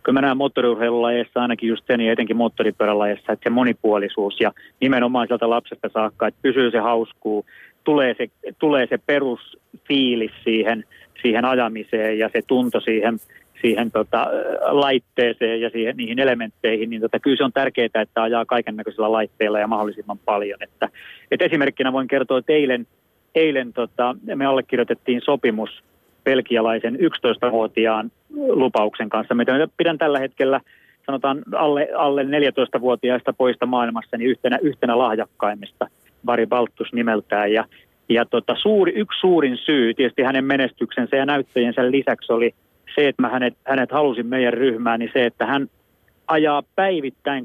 kun mä näen moottoriurheilulajeissa ainakin just sen ja etenkin moottoripyörälajeissa, että se monipuolisuus ja nimenomaan sieltä lapsesta saakka, että pysyy se hauskuu, tulee se, tulee se perusfiilis siihen, siihen ajamiseen ja se tunto siihen, siihen tota, laitteeseen ja siihen, niihin elementteihin, niin tota, kyllä se on tärkeää, että ajaa kaiken näköisillä laitteilla ja mahdollisimman paljon. Että, et esimerkkinä voin kertoa, että eilen, eilen tota, me allekirjoitettiin sopimus belgialaisen 11-vuotiaan lupauksen kanssa. Mä pidän tällä hetkellä sanotaan alle, alle 14-vuotiaista poista maailmassa niin yhtenä, yhtenä lahjakkaimmista, Bari Baltus nimeltään. Ja, ja tota, suuri, yksi suurin syy tietysti hänen menestyksensä ja näyttäjensä lisäksi oli se, että mä hänet, hänet halusin meidän ryhmään, niin se, että hän ajaa päivittäin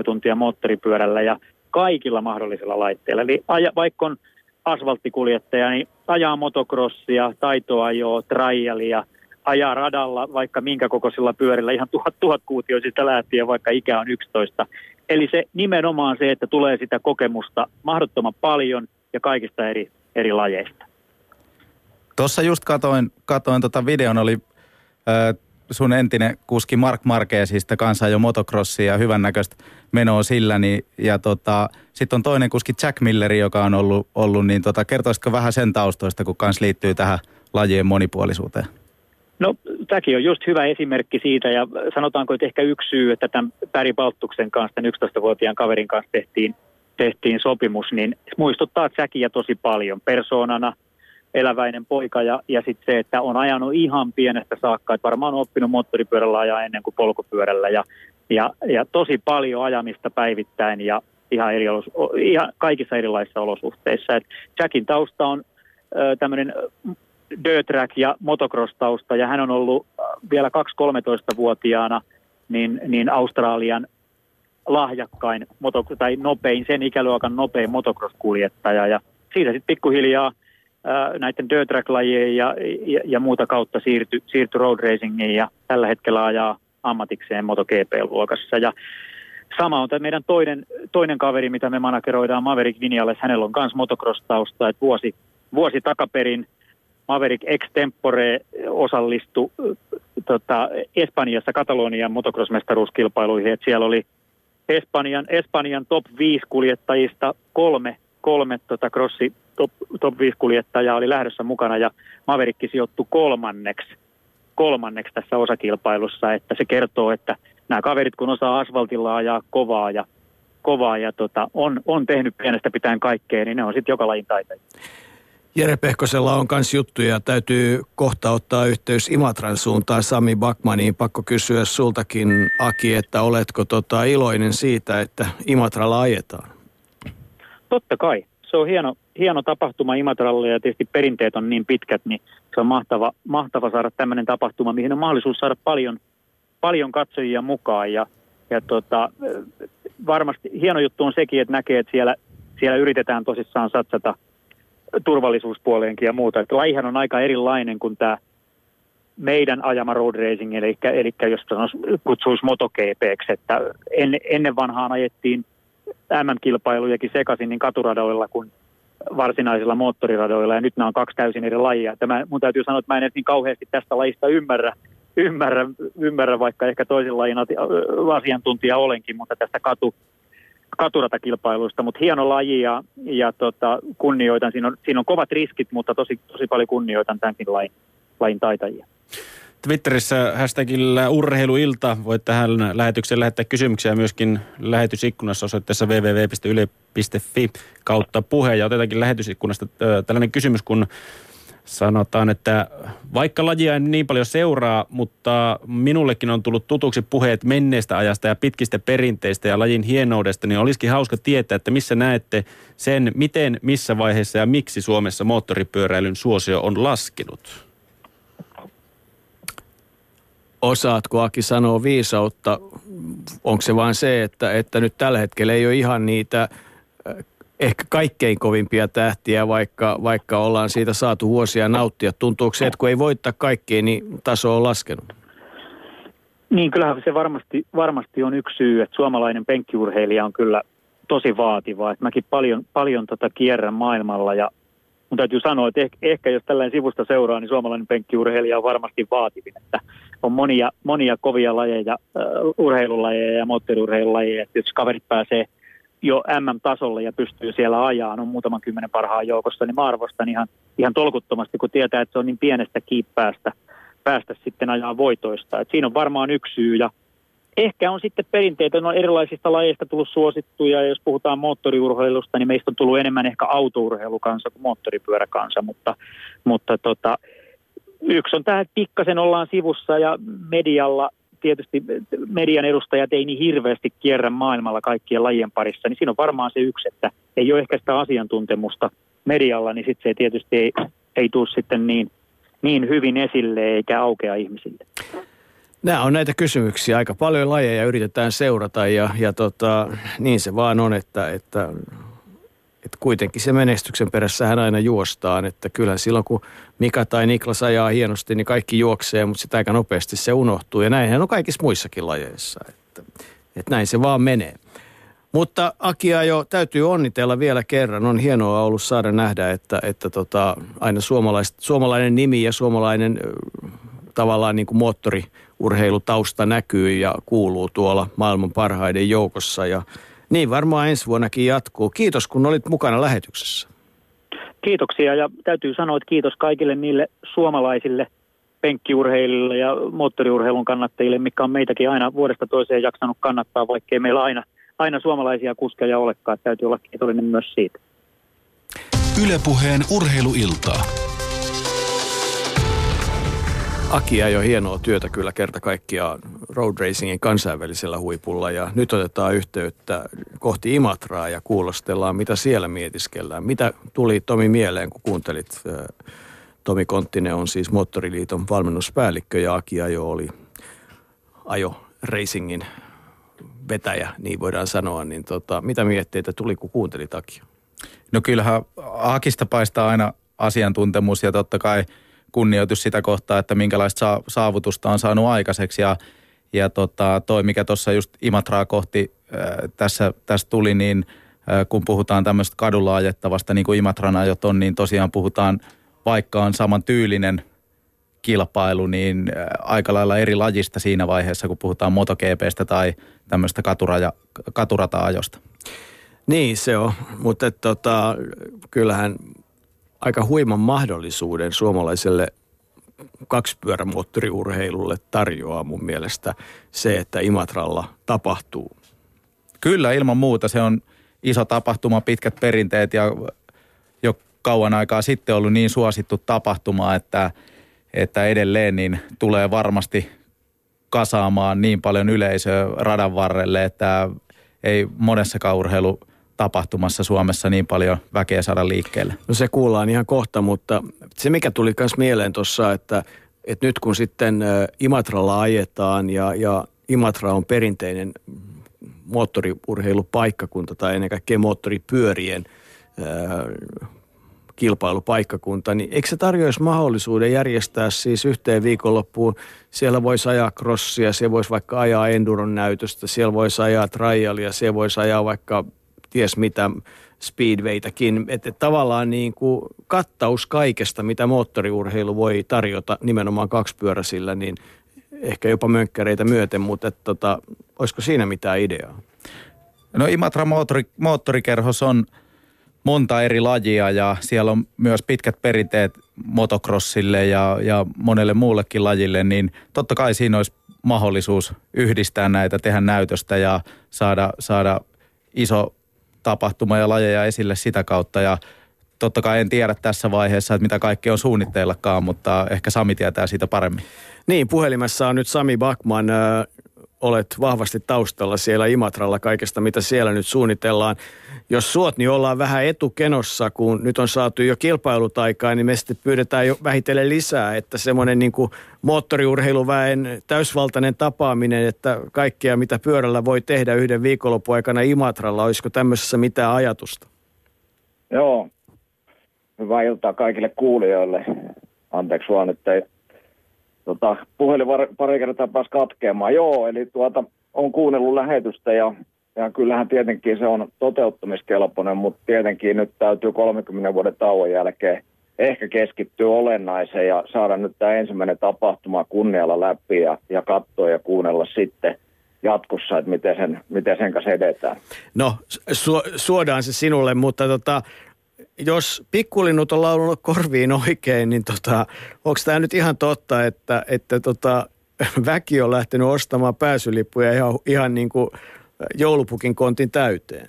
2-3 tuntia moottoripyörällä ja kaikilla mahdollisilla laitteilla. Eli aja, vaikka on asfalttikuljettaja, niin ajaa motocrossia, taitoajoa, trialia, ajaa radalla vaikka minkä kokoisilla pyörillä ihan tuhat, tuhat kuutioisista lähtien, vaikka ikä on 11. Eli se nimenomaan se, että tulee sitä kokemusta mahdottoman paljon ja kaikista eri, eri lajeista. Tuossa just katoin, katoin tota videon, oli äh, sun entinen kuski Mark Markeesista kanssa jo motocrossia ja hyvännäköistä menoa sillä. Niin, ja tota, sitten on toinen kuski Jack Milleri, joka on ollut, ollut niin tota, kertoisitko vähän sen taustoista, kun kans liittyy tähän lajien monipuolisuuteen? No tämäkin on just hyvä esimerkki siitä ja sanotaanko, että ehkä yksi syy, että tämän Päri Baltuksen kanssa, tämän 11-vuotiaan kaverin kanssa tehtiin, tehtiin sopimus, niin muistuttaa Jackia tosi paljon persoonana – eläväinen poika ja, ja sitten se, että on ajanut ihan pienestä saakka, että varmaan on oppinut moottoripyörällä ajaa ennen kuin polkupyörällä ja, ja, ja tosi paljon ajamista päivittäin ja ihan, eri olos, ihan kaikissa erilaisissa olosuhteissa. Et Jackin tausta on tämmöinen dirt track ja motocross-tausta ja hän on ollut vielä 2-13-vuotiaana niin, niin Australian lahjakkain moto, tai nopein, sen ikäluokan nopein motocross-kuljettaja ja siitä sitten pikkuhiljaa näiden dirt track-lajien ja, ja, ja, muuta kautta siirtyi siirty road racingiin ja tällä hetkellä ajaa ammatikseen MotoGP-luokassa. Ja sama on tämä meidän toinen, toinen kaveri, mitä me manageroidaan, Maverick Vinales. Hänellä on myös motocross-tausta, että vuosi, vuosi takaperin Maverick Extempore osallistui tota, Espanjassa Katalonian motocross-mestaruuskilpailuihin. että siellä oli Espanjan, Espanjan top 5 kuljettajista kolme, kolme tota, crossi top, top 5 kuljettajaa oli lähdössä mukana ja Maverikki sijoittui kolmanneksi, kolmanneksi tässä osakilpailussa, että se kertoo, että nämä kaverit kun osaa asfaltilla ajaa kovaa ja, kovaa ja tota, on, on tehnyt pienestä pitäen kaikkea, niin ne on sitten joka lajin taitajia. Jere Pehkosella on myös juttuja. Täytyy kohta ottaa yhteys Imatran suuntaan Sami Bakmaniin. Pakko kysyä sultakin, Aki, että oletko tota iloinen siitä, että Imatralla ajetaan? Totta kai se on hieno, hieno tapahtuma Imatralle ja tietysti perinteet on niin pitkät, niin se on mahtava, mahtava saada tämmöinen tapahtuma, mihin on mahdollisuus saada paljon, paljon katsojia mukaan. Ja, ja tota, varmasti hieno juttu on sekin, että näkee, että siellä, siellä yritetään tosissaan satsata turvallisuuspuoleenkin ja muuta. Että lajihan on aika erilainen kuin tämä meidän ajama road racing, eli, eli jos kutsuisi MotoGPksi, että en, ennen vanhaan ajettiin MM-kilpailujakin sekaisin niin katuradoilla kuin varsinaisilla moottoriradoilla, ja nyt nämä on kaksi täysin eri lajia. Tämä, mun täytyy sanoa, että mä en niin kauheasti tästä lajista ymmärrä, ymmärrä, ymmärrä vaikka ehkä toisen lajin asiantuntija olenkin, mutta tästä katu, katuratakilpailuista, mutta hieno laji ja, ja tota, kunnioitan. Siinä on, siinä on kovat riskit, mutta tosi, tosi paljon kunnioitan tämänkin lajin, lajin taitajia. Twitterissä hashtagillä urheiluilta voit tähän lähetykseen lähettää kysymyksiä myöskin lähetysikkunassa osoitteessa www.yle.fi kautta puhe. Ja otetaankin lähetysikkunasta tällainen kysymys, kun sanotaan, että vaikka lajia en niin paljon seuraa, mutta minullekin on tullut tutuksi puheet menneestä ajasta ja pitkistä perinteistä ja lajin hienoudesta, niin olisikin hauska tietää, että missä näette sen, miten, missä vaiheessa ja miksi Suomessa moottoripyöräilyn suosio on laskenut. Osaatko Aki sanoa viisautta? Onko se vain se, että, että nyt tällä hetkellä ei ole ihan niitä ehkä kaikkein kovimpia tähtiä, vaikka, vaikka ollaan siitä saatu vuosia nauttia. Tuntuuko se, että kun ei voittaa kaikkea, niin taso on laskenut? Niin, kyllähän se varmasti, varmasti on yksi syy, että suomalainen penkkiurheilija on kyllä tosi vaativa. Että mäkin paljon, paljon tota kierrän maailmalla ja mun täytyy sanoa, että ehkä, ehkä jos tällainen sivusta seuraa, niin suomalainen penkkiurheilija on varmasti vaativin. Että on monia, monia kovia lajeja, uh, urheilulajeja ja moottoriurheilulajeja. Että jos kaverit pääsee jo MM-tasolle ja pystyy siellä ajaa, on muutaman kymmenen parhaan joukossa, niin mä arvostan ihan, ihan tolkuttomasti, kun tietää, että se on niin pienestä kiippäästä päästä sitten ajaa voitoista. Et siinä on varmaan yksi syy ja ehkä on sitten perinteitä, no erilaisista lajeista tullut suosittuja ja jos puhutaan moottoriurheilusta, niin meistä on tullut enemmän ehkä autourheilukansa kuin moottoripyöräkansa, mutta, mutta tota, yksi on tähän, että pikkasen ollaan sivussa ja medialla tietysti median edustajat ei niin hirveästi kierrä maailmalla kaikkien lajien parissa, niin siinä on varmaan se yksi, että ei ole ehkä sitä asiantuntemusta medialla, niin sitten se tietysti ei, ei tule sitten niin, niin hyvin esille eikä aukea ihmisille. Nämä on näitä kysymyksiä. Aika paljon lajeja yritetään seurata ja, ja tota, niin se vaan on, että, että, että kuitenkin se menestyksen perässähän aina juostaan. Että kyllä silloin kun Mika tai Niklas ajaa hienosti, niin kaikki juoksee, mutta sitä aika nopeasti se unohtuu. Ja näinhän on kaikissa muissakin lajeissa. Että, että näin se vaan menee. Mutta Akia jo täytyy onnitella vielä kerran. On hienoa ollut saada nähdä, että, että tota, aina suomalainen nimi ja suomalainen tavallaan niin kuin moottoriurheilutausta näkyy ja kuuluu tuolla maailman parhaiden joukossa. Ja niin varmaan ensi vuonnakin jatkuu. Kiitos kun olit mukana lähetyksessä. Kiitoksia ja täytyy sanoa, että kiitos kaikille niille suomalaisille penkkiurheilijoille ja moottoriurheilun kannattajille, mikä on meitäkin aina vuodesta toiseen jaksanut kannattaa, vaikkei meillä aina, aina suomalaisia kuskeja olekaan. Täytyy olla kiitollinen myös siitä. Ylepuheen urheiluiltaa. Aki jo hienoa työtä kyllä kerta kaikkiaan road racingin kansainvälisellä huipulla ja nyt otetaan yhteyttä kohti Imatraa ja kuulostellaan, mitä siellä mietiskellään. Mitä tuli Tomi mieleen, kun kuuntelit? Tomi Konttinen on siis Moottoriliiton valmennuspäällikkö ja Aki jo oli ajo racingin vetäjä, niin voidaan sanoa. Niin tota, mitä mietteitä tuli, kun kuuntelit Akia? No kyllähän Akista paistaa aina asiantuntemus ja totta kai – kunnioitus sitä kohtaa, että minkälaista saavutusta on saanut aikaiseksi. Ja, ja tota, toi, mikä tuossa just Imatraa kohti äh, tässä, tässä tuli, niin äh, kun puhutaan tämmöistä kadulla ajettavasta, niin kuin Imatran ajot on, niin tosiaan puhutaan, vaikka on saman tyylinen kilpailu, niin äh, aika lailla eri lajista siinä vaiheessa, kun puhutaan MotoGPstä tai tämmöistä katuraja, katurata-ajosta. Niin se on, mutta tota, kyllähän aika huiman mahdollisuuden suomalaiselle kaksipyörämoottoriurheilulle tarjoaa mun mielestä se, että Imatralla tapahtuu. Kyllä, ilman muuta. Se on iso tapahtuma, pitkät perinteet ja jo kauan aikaa sitten ollut niin suosittu tapahtuma, että, että edelleen niin tulee varmasti kasaamaan niin paljon yleisöä radan varrelle, että ei monessakaan urheilu tapahtumassa Suomessa niin paljon väkeä saada liikkeelle? No se kuullaan ihan kohta, mutta se mikä tuli myös mieleen tuossa, että, että nyt kun sitten Imatralla ajetaan ja, ja Imatra on perinteinen moottoriurheilupaikkakunta tai ennen kaikkea moottoripyörien kilpailupaikkakunta, niin eikö se tarjoaisi mahdollisuuden järjestää siis yhteen viikonloppuun? Siellä voisi ajaa crossia, siellä voisi vaikka ajaa enduron näytöstä, siellä voisi ajaa trialia, siellä voisi ajaa vaikka ties mitä speedwaytäkin. Että tavallaan niin kuin kattaus kaikesta, mitä moottoriurheilu voi tarjota nimenomaan kaksipyöräisillä, niin ehkä jopa mönkkäreitä myöten, mutta että tota, olisiko siinä mitään ideaa? No Imatra moottori, moottorikerhos on monta eri lajia ja siellä on myös pitkät perinteet motocrossille ja, ja monelle muullekin lajille, niin totta kai siinä olisi mahdollisuus yhdistää näitä, tehdä näytöstä ja saada, saada iso tapahtuma ja lajeja esille sitä kautta ja totta kai en tiedä tässä vaiheessa, että mitä kaikki on suunnitteillakaan, mutta ehkä Sami tietää siitä paremmin. Niin, puhelimessa on nyt Sami Bakman. olet vahvasti taustalla siellä Imatralla kaikesta, mitä siellä nyt suunnitellaan. Jos suot, niin ollaan vähän etukenossa, kun nyt on saatu jo kilpailutaikaa, niin me sitten pyydetään jo vähitellen lisää, että semmoinen niin kuin moottoriurheiluväen täysvaltainen tapaaminen, että kaikkea mitä pyörällä voi tehdä yhden viikonlopun aikana Imatralla, olisiko tämmöisessä mitään ajatusta? Joo, hyvää iltaa kaikille kuulijoille. Anteeksi vaan, että ei tota, puhelin pari kertaa pääsi katkeamaan. Joo, eli tuota, on kuunnellut lähetystä ja, ja kyllähän tietenkin se on toteuttamiskelpoinen, mutta tietenkin nyt täytyy 30 vuoden tauon jälkeen ehkä keskittyä olennaiseen ja saada nyt tämä ensimmäinen tapahtuma kunnialla läpi ja, ja katsoa ja kuunnella sitten jatkossa, että miten sen, miten sen kanssa edetään. No, su- suodaan se sinulle, mutta tota, jos pikkulinnut on laulunut korviin oikein, niin tota, onko tämä nyt ihan totta, että, että tota, väki on lähtenyt ostamaan pääsylippuja ihan, ihan niin kuin joulupukin kontin täyteen?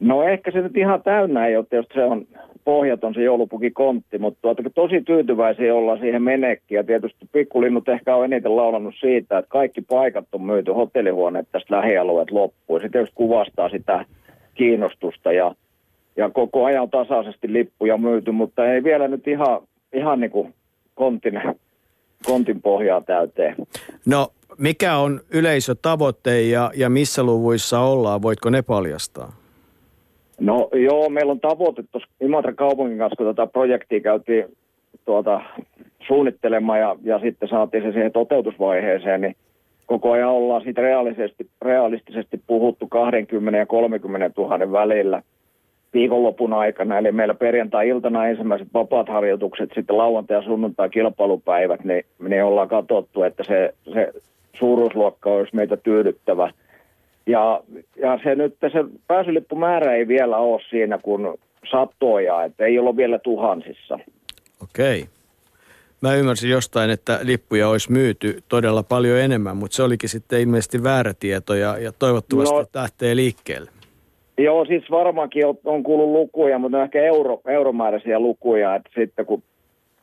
No ehkä se nyt ihan täynnä ei ole, jos se on pohjaton se joulupukin kontti, mutta tuota, tosi tyytyväisiä ollaan siihen menekkiin. Ja tietysti pikkulinnut ehkä on eniten laulannut siitä, että kaikki paikat on myyty, hotellihuoneet tästä lähialueet loppuun. Se tietysti kuvastaa sitä kiinnostusta ja, ja koko ajan tasaisesti lippuja myyty, mutta ei vielä nyt ihan, ihan niin kuin kontin, kontin pohjaa täyteen. No mikä on yleisötavoite ja, ja missä luvuissa ollaan? Voitko ne paljastaa? No joo, meillä on tavoite tuossa Imatran kaupungin kanssa, kun tätä projektia käytiin tuota, suunnittelemaan ja, ja sitten saatiin se siihen toteutusvaiheeseen, niin koko ajan ollaan siitä realistisesti, realistisesti puhuttu 20 ja 30 000 välillä viikonlopun aikana. Eli meillä perjantai-iltana ensimmäiset vapaat harjoitukset, sitten lauantai- ja sunnuntai-kilpailupäivät, niin, niin ollaan katsottu, että se, se suuruusluokka olisi meitä tyydyttävä – ja, ja se nyt, se pääsylippumäärä ei vielä ole siinä kuin satoja, että ei ole vielä tuhansissa. Okei. Mä ymmärsin jostain, että lippuja olisi myyty todella paljon enemmän, mutta se olikin sitten ilmeisesti väärä tieto ja, ja toivottavasti no, lähtee liikkeelle. Joo, siis varmaankin on, on kuullut lukuja, mutta on ehkä euro, euromääräisiä lukuja, että sitten kun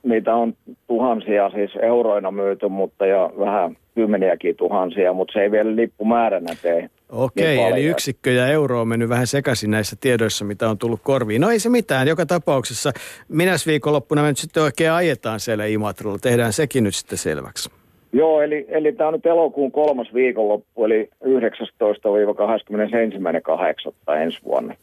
niitä on tuhansia siis euroina myyty, mutta ja vähän kymmeniäkin tuhansia, mutta se ei vielä lippumääränä tee. Okei, niin eli yksikkö ja euro on mennyt vähän sekaisin näissä tiedoissa, mitä on tullut korviin. No ei se mitään, joka tapauksessa. Minäs viikonloppuna me nyt sitten oikein ajetaan siellä Imatralla. Tehdään sekin nyt sitten selväksi. Joo, eli, eli tämä on nyt elokuun kolmas viikonloppu, eli 19-21.8. ensi vuonna.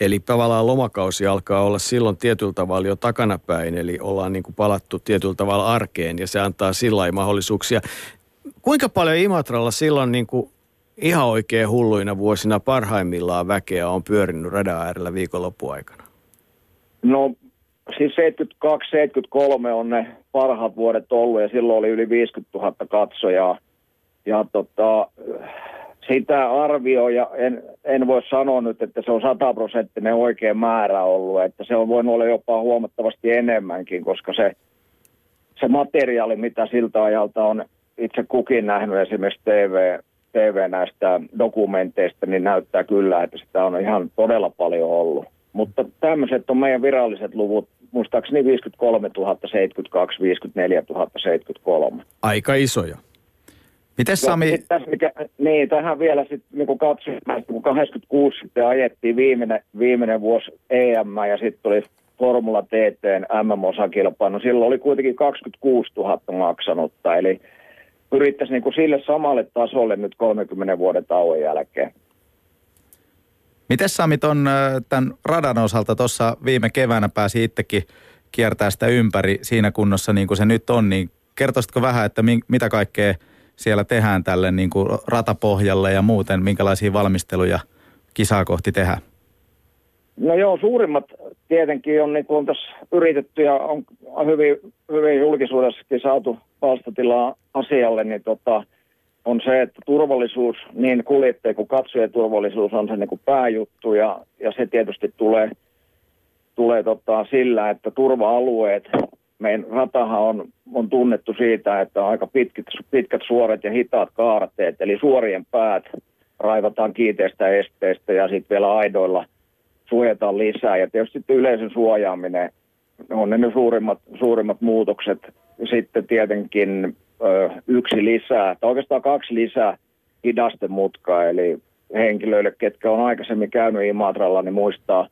Eli tavallaan lomakausi alkaa olla silloin tietyllä tavalla jo takanapäin, eli ollaan niin kuin palattu tietyllä tavalla arkeen, ja se antaa sillä mahdollisuuksia. Kuinka paljon Imatralla silloin niin kuin ihan oikein hulluina vuosina parhaimmillaan väkeä on pyörinyt radan äärellä viikonloppuaikana? No siis 72-73 on ne parhaat vuodet ollut ja silloin oli yli 50 000 katsojaa. Ja tota, sitä arvioja, en, en voi sanoa nyt, että se on sataprosenttinen oikea määrä ollut, että se on voinut olla jopa huomattavasti enemmänkin, koska se, se materiaali, mitä siltä ajalta on itse kukin nähnyt esimerkiksi TV, TV näistä dokumenteista, niin näyttää kyllä, että sitä on ihan todella paljon ollut. Mutta tämmöiset on meidän viralliset luvut, muistaakseni 53 072, 54 073. Aika isoja. Miten Sami... tässä, mikä, niin, tähän vielä sitten niin katsoin, kun 86 sitten ajettiin viimeinen, viimeinen vuosi EM ja sitten tuli Formula TT MM-osakilpailu. No silloin oli kuitenkin 26 000 maksanutta, eli pyrittäisiin niin kuin sille samalle tasolle nyt 30 vuoden tauon jälkeen. Miten Sami ton, tämän radan osalta tuossa viime keväänä pääsi itsekin kiertää sitä ympäri siinä kunnossa niin kuin se nyt on, niin kertoisitko vähän, että mi, mitä kaikkea siellä tehdään tälle niin kuin ratapohjalle ja muuten, minkälaisia valmisteluja kisaa kohti tehdään? No joo, suurimmat tietenkin on, niin on tässä yritetty ja on hyvin, hyvin julkisuudessakin saatu palstatilaa asialle, niin tota, on se, että turvallisuus, niin kuljettajien kuin katsojien turvallisuus on se niin kuin pääjuttu ja, ja se tietysti tulee, tulee tota, sillä, että turva-alueet, meidän ratahan on, on tunnettu siitä, että on aika pitkät, pitkät suoret ja hitaat kaarteet, eli suorien päät raivataan kiiteistä esteistä ja sitten vielä aidoilla suojataan lisää. Ja tietysti yleisön suojaaminen on ne suurimmat, suurimmat muutokset. Sitten tietenkin ö, yksi lisää, tai oikeastaan kaksi lisää hidastemutkaa, eli henkilöille, ketkä on aikaisemmin käynyt Imatralla, niin muistaa,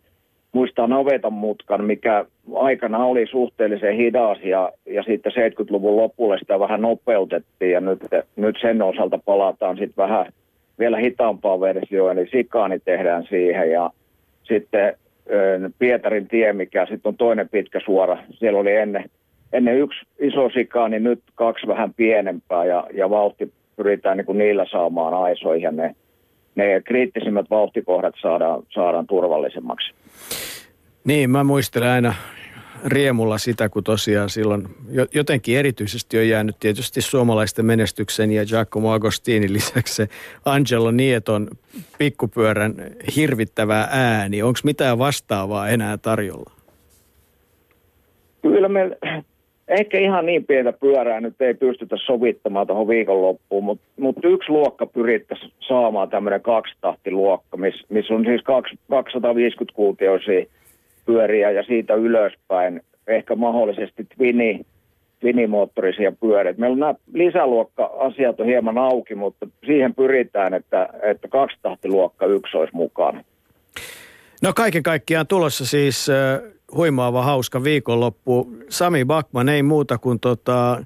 muistaa Novetan mutkan, mikä aikana oli suhteellisen hidas ja, ja sitten 70-luvun lopulla sitä vähän nopeutettiin ja nyt, nyt sen osalta palataan sitten vähän vielä hitaampaa versioon, eli sikaani tehdään siihen ja sitten Pietarin tie, mikä sitten on toinen pitkä suora. Siellä oli ennen, ennen yksi iso sikaa, niin nyt kaksi vähän pienempää ja, ja vauhti pyritään niin kuin niillä saamaan aisoihin ja ne, ne kriittisimmät vauhtikohdat saadaan, saadaan turvallisemmaksi. Niin, mä muistelen aina riemulla sitä, kun tosiaan silloin jotenkin erityisesti on jäänyt tietysti suomalaisten menestyksen ja Giacomo Agostini lisäksi se Angelo Nieton pikkupyörän hirvittävä ääni. Onko mitään vastaavaa enää tarjolla? Kyllä me ehkä ihan niin pientä pyörää nyt ei pystytä sovittamaan tuohon viikonloppuun, mutta mut yksi luokka pyrittäisiin saamaan tämmöinen kaksitahtiluokka, missä miss on siis 250 kuutioisia pyöriä ja siitä ylöspäin ehkä mahdollisesti twini, twinimoottorisia pyöriä. Meillä on nämä lisäluokka-asiat on hieman auki, mutta siihen pyritään, että, että kaksitahtiluokka yksi olisi mukana. No kaiken kaikkiaan tulossa siis äh, huimaava hauska viikonloppu. Sami Bakman ei muuta kuin tota,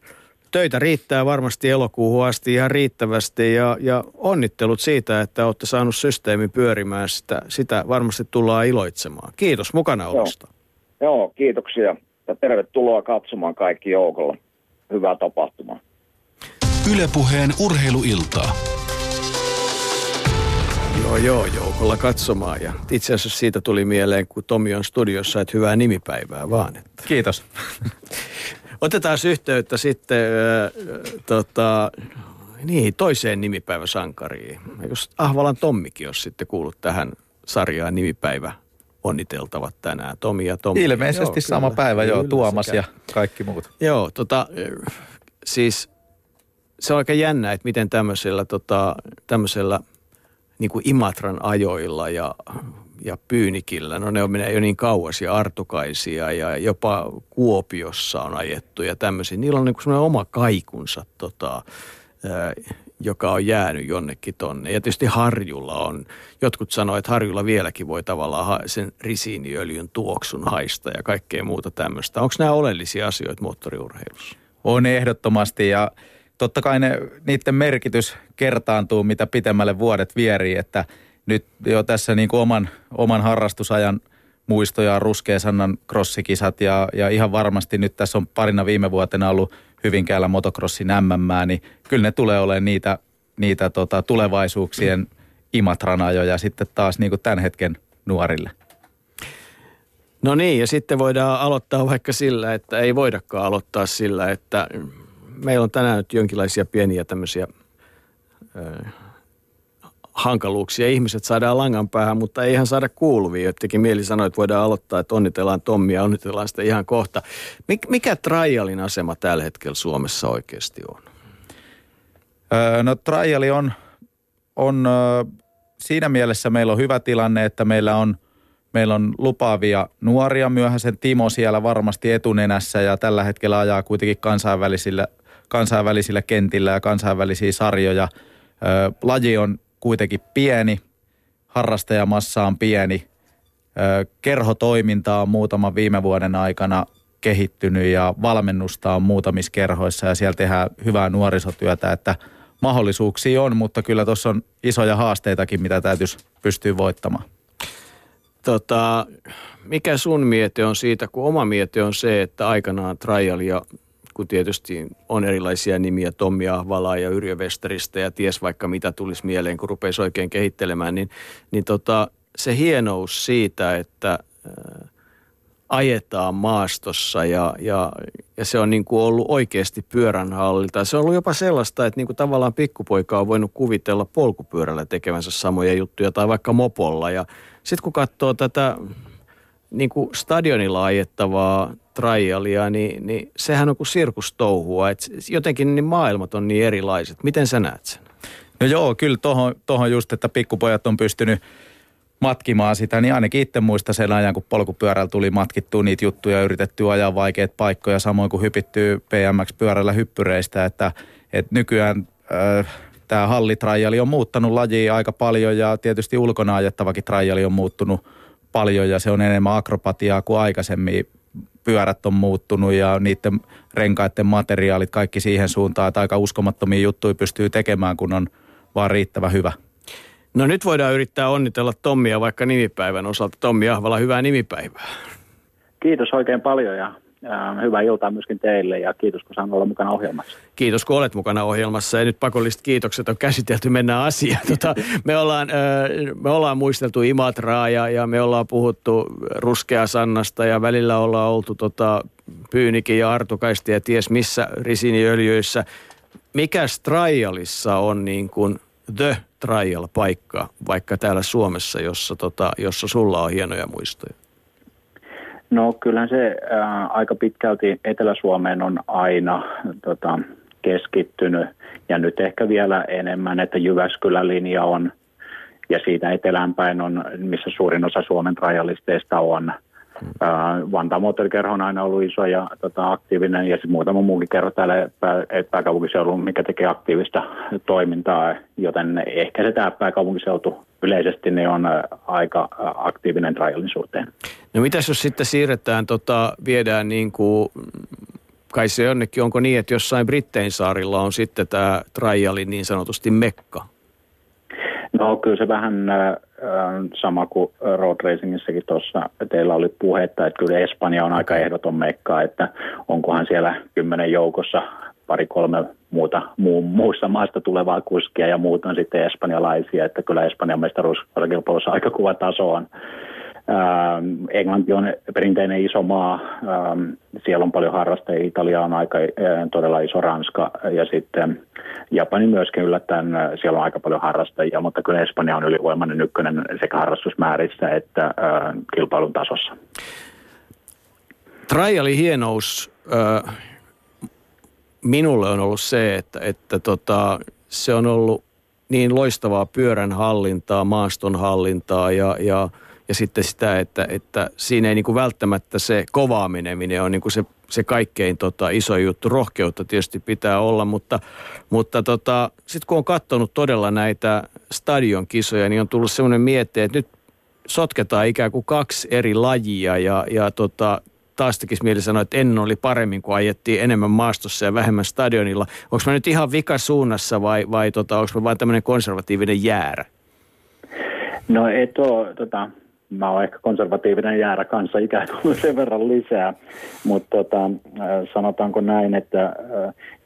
töitä riittää varmasti elokuuhun asti ihan riittävästi ja, ja onnittelut siitä, että olette saanut systeemi pyörimään. Sitä, sitä varmasti tullaan iloitsemaan. Kiitos mukanaolosta. Joo. Joo, kiitoksia ja tervetuloa katsomaan kaikki joukolla. Hyvää tapahtumaa. Ylepuheen urheiluiltaa. Joo, joo, joukolla katsomaan. Ja itse asiassa siitä tuli mieleen, kun Tomi on studiossa, että hyvää nimipäivää vaan. Että. Kiitos. Otetaan yhteyttä sitten äh, tota, niin, toiseen nimipäiväsankariin. Jos Ahvalan Tommikin olisi sitten kuullut tähän sarjaan nimipäivä onniteltavat tänään. Tomi ja Tomi. Ilmeisesti joo, sama kyllä, päivä, joo, Tuomas sekä. ja kaikki muut. Joo, tota, siis se on aika jännä, että miten tämmöisellä, tota, tämmöisellä niin kuin Imatran ajoilla ja ja Pyynikillä, no ne on menee jo niin kauas ja Artukaisia ja jopa Kuopiossa on ajettu ja tämmöisiä. Niillä on niin oma kaikunsa, tota, joka on jäänyt jonnekin tonne. Ja tietysti Harjulla on, jotkut sanoivat, että Harjulla vieläkin voi tavallaan sen risiiniöljyn tuoksun haista ja kaikkea muuta tämmöistä. Onko nämä oleellisia asioita moottoriurheilussa? On ehdottomasti ja totta kai ne, niiden merkitys kertaantuu, mitä pitemmälle vuodet vierii, että – nyt jo tässä niin kuin oman, oman harrastusajan muistoja Sannan crossikisat ja, ja ihan varmasti nyt tässä on parina viime vuotena ollut Hyvinkäällä motocrossin MM, niin kyllä ne tulee olemaan niitä, niitä tota, tulevaisuuksien imatranajoja sitten taas niin kuin tämän hetken nuorille. No niin, ja sitten voidaan aloittaa vaikka sillä, että ei voidakaan aloittaa sillä, että meillä on tänään nyt jonkinlaisia pieniä tämmöisiä hankaluuksia. Ihmiset saadaan langan päähän, mutta ei ihan saada kuuluvia. Jotenkin mieli sanoi, että voidaan aloittaa, että onnitellaan Tommia, onnitellaan sitä ihan kohta. Mik, mikä trialin asema tällä hetkellä Suomessa oikeasti on? No triali on, on siinä mielessä meillä on hyvä tilanne, että meillä on, meillä on lupaavia nuoria. Myöhäisen Timo siellä varmasti etunenässä ja tällä hetkellä ajaa kuitenkin kansainvälisillä, kansainvälisillä kentillä ja kansainvälisiä sarjoja. Laji on kuitenkin pieni, harrastajamassa on pieni, kerhotoiminta on muutaman viime vuoden aikana kehittynyt ja valmennusta on muutamissa kerhoissa ja siellä tehdään hyvää nuorisotyötä, että mahdollisuuksia on, mutta kyllä tuossa on isoja haasteitakin, mitä täytyisi pystyä voittamaan. Tota, mikä sun miete on siitä, kun oma miete on se, että aikanaan trial ja kun tietysti on erilaisia nimiä Tommi Ahvalaa ja Yrjö Westeristä ja ties vaikka mitä tulisi mieleen, kun rupeisi oikein kehittelemään, niin, niin tota, se hienous siitä, että ää, ajetaan maastossa ja, ja, ja se on niin kuin ollut oikeasti pyöränhallilta. Se on ollut jopa sellaista, että niin kuin tavallaan pikkupoika on voinut kuvitella polkupyörällä tekevänsä samoja juttuja tai vaikka mopolla. Ja sitten kun katsoo tätä niin kuin stadionilla ajettavaa trialia, niin, niin sehän on kuin sirkustouhua. Et jotenkin niin maailmat on niin erilaiset. Miten sä näet sen? No joo, kyllä tohon, tohon just, että pikkupojat on pystynyt matkimaan sitä, niin ainakin itse muista sen ajan, kun polkupyörällä tuli matkittua niitä juttuja, yritetty ajaa vaikeita paikkoja, samoin kuin hypittyy PMX-pyörällä hyppyreistä, että, että nykyään äh, tämä hallitrajali on muuttanut lajia aika paljon ja tietysti ulkona ajettavakin trajali on muuttunut paljon ja se on enemmän akrobatiaa kuin aikaisemmin pyörät on muuttunut ja niiden renkaiden materiaalit kaikki siihen suuntaan, että aika uskomattomia juttuja pystyy tekemään, kun on vaan riittävä hyvä. No nyt voidaan yrittää onnitella Tommia vaikka nimipäivän osalta. Tommi Ahvala, hyvää nimipäivää. Kiitos oikein paljon ja hyvää iltaa myöskin teille ja kiitos kun saan olla mukana ohjelmassa. Kiitos kun olet mukana ohjelmassa ja nyt pakolliset kiitokset on käsitelty, mennään asiaan. Tota, me, ollaan, me ollaan muisteltu Imatraa ja, ja me ollaan puhuttu Sannasta ja välillä ollaan oltu tota, Pyynikin ja Artukaisti ja ties missä risiniöljyissä. Mikä trialissa on niin kuin the trial-paikka, vaikka täällä Suomessa, jossa, tota, jossa sulla on hienoja muistoja? No kyllähän se ää, aika pitkälti Etelä-Suomeen on aina tota, keskittynyt. Ja nyt ehkä vielä enemmän, että Jyväskylän linja on. Ja siitä eteläänpäin on, missä suurin osa Suomen rajalisteista on – Vantaan moottorikerho on aina ollut iso ja tota, aktiivinen. Ja sitten muutama muukin kerro täällä pää, pääkaupunkiseudulla, mikä tekee aktiivista toimintaa, joten ehkä se tämä pääkaupunkiseutu yleisesti niin on aika aktiivinen trialin suhteen. No mitäs jos sitten siirretään, tota, viedään niin kuin, kai se jonnekin, onko niin, että jossain Brittein saarilla on sitten tämä trialin niin sanotusti mekka? No kyllä se vähän äh, sama kuin road racingissakin tuossa teillä oli puhetta, että kyllä Espanja on aika ehdoton mekka, että onkohan siellä kymmenen joukossa pari-kolme muuta muu, muussa maasta tulevaa kuskia ja muut on sitten espanjalaisia, että kyllä Espanjan mestaruuskilpailussa aika kuva taso on. Ähm, Englanti on perinteinen iso maa, ähm, siellä on paljon harrastajia, Italia on aika äh, todella iso Ranska ja sitten Japani myöskin yllättäen, äh, siellä on aika paljon harrastajia, mutta kyllä Espanja on ylivoimainen ykkönen sekä harrastusmäärissä että äh, kilpailun tasossa. Triali hienous äh, minulle on ollut se, että, että tota, se on ollut niin loistavaa pyörän hallintaa, maaston hallintaa ja, ja – ja sitten sitä, että, että siinä ei niin kuin välttämättä se kovaa meneminen on niin kuin se, se kaikkein tota, iso juttu. Rohkeutta tietysti pitää olla, mutta, mutta tota, sitten kun on katsonut todella näitä stadion kisoja, niin on tullut semmoinen miette, että nyt sotketaan ikään kuin kaksi eri lajia ja, ja tota, taas tekisi mieli sanoa, että ennen oli paremmin, kun ajettiin enemmän maastossa ja vähemmän stadionilla. Onko mä nyt ihan vika suunnassa vai, vai tota, onko mä vain tämmöinen konservatiivinen jäärä? No et ole, tota, mä oon ehkä konservatiivinen jäärä kanssa ikään kuin sen verran lisää, mutta tota, sanotaanko näin, että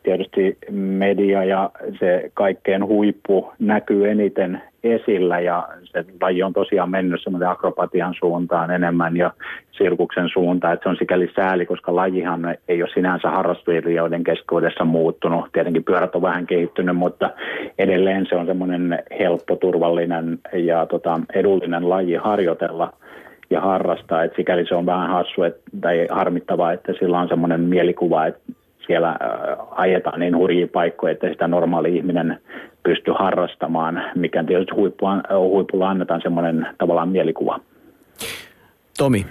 tietysti media ja se kaikkein huippu näkyy eniten esillä ja se laji on tosiaan mennyt semmoisen akrobatian suuntaan enemmän ja sirkuksen suuntaan, että se on sikäli sääli, koska lajihan ei ole sinänsä harrastelijoiden keskuudessa muuttunut. Tietenkin pyörät on vähän kehittynyt, mutta edelleen se on semmoinen helppo, turvallinen ja tota, edullinen laji harjoitella ja harrastaa. että sikäli se on vähän hassu et, tai harmittavaa, että sillä on semmoinen mielikuva, että siellä ajetaan niin hurjia paikkoja, että sitä normaali ihminen pysty harrastamaan, mikä tietysti huippua, huipulla annetaan semmoinen tavallaan mielikuva. Tomi.